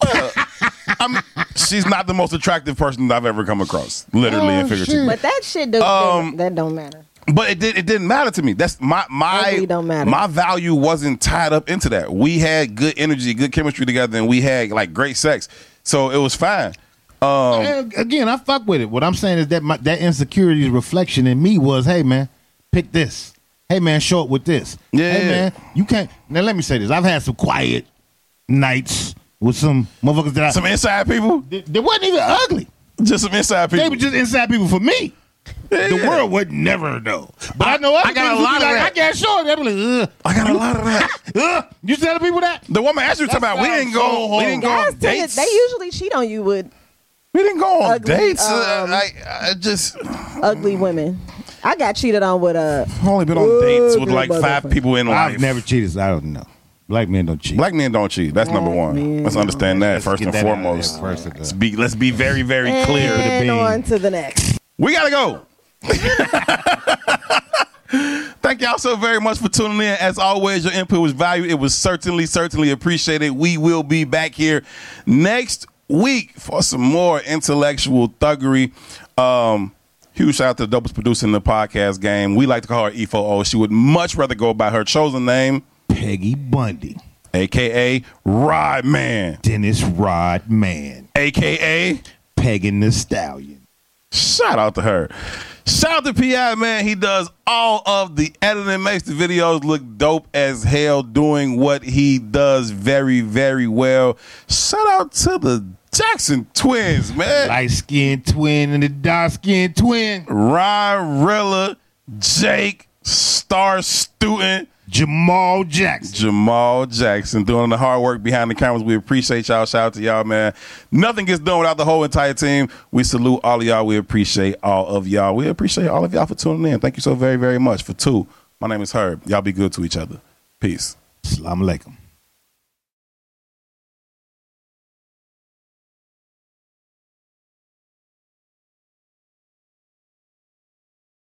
I'm, she's not the most attractive person I've ever come across, literally and Oh, figuratively. But that shit do, Um, that don't matter. But it did. It didn't matter to me. That's my my Ugly don't matter. my value wasn't tied up into that. We had good energy, good chemistry together, and we had like great sex. So it was fine. Um, And again, I fuck with it. What I'm saying is that my, that insecurity's reflection in me was, hey man, pick this. Hey man, show up with this. Yeah. Hey man, you can't. Now let me say this. I've had some quiet nights with some motherfuckers that I. some inside people, they, they wasn't even ugly. just some inside people. They were just inside people for me. Yeah, The world would never know. But I, know other I got a lot of like, that. I can't show it. They be like, I got a lot of that. ugh, <laughs> ugh. You telling people that? The woman asked you That talking about we didn't so go. we didn't go on dates. they usually cheat on you with we didn't go on ugly, dates. Uh, um, I, I just ugly women. I got cheated on with a. I've only been on dates with like five people in life. I've never cheated. So I don't know. Black men don't cheat. Black men don't cheat. That's number one. men Let's understand that Let's first and that out of there foremost. first Let's be let's be very very clear. And bean. on to the next. We gotta go. <laughs> Thank y'all so very much for tuning in. As always, your input was valued. It was certainly, certainly appreciated. We will be back here next week for some more intellectual thuggery. Um, huge shout out to the dopest producer the podcast game. We like to call her E4O. She would much rather go by her chosen name, Peggy Bundy, aka Rodman, Dennis Rodman, aka Pegging the Stallion. Shout out to her. Shout out to PI, man. He does all of the editing, makes the videos look dope as hell, doing what he does very, very well. Shout out to the Jackson twins, man. Light skinned twin and the dark skinned twin. Ryan Rilla, Jake, Star Student, Jamal Jackson. Jamal Jackson doing the hard work behind the cameras. We appreciate y'all. Shout out to y'all, man. Nothing gets done without the whole entire team. We salute all of y'all. We appreciate all of y'all. We appreciate all of y'all for tuning in. Thank you so very, very much. For Tou, my name is Herb. Y'all be good to each other. Peace. Assalamu alaikum.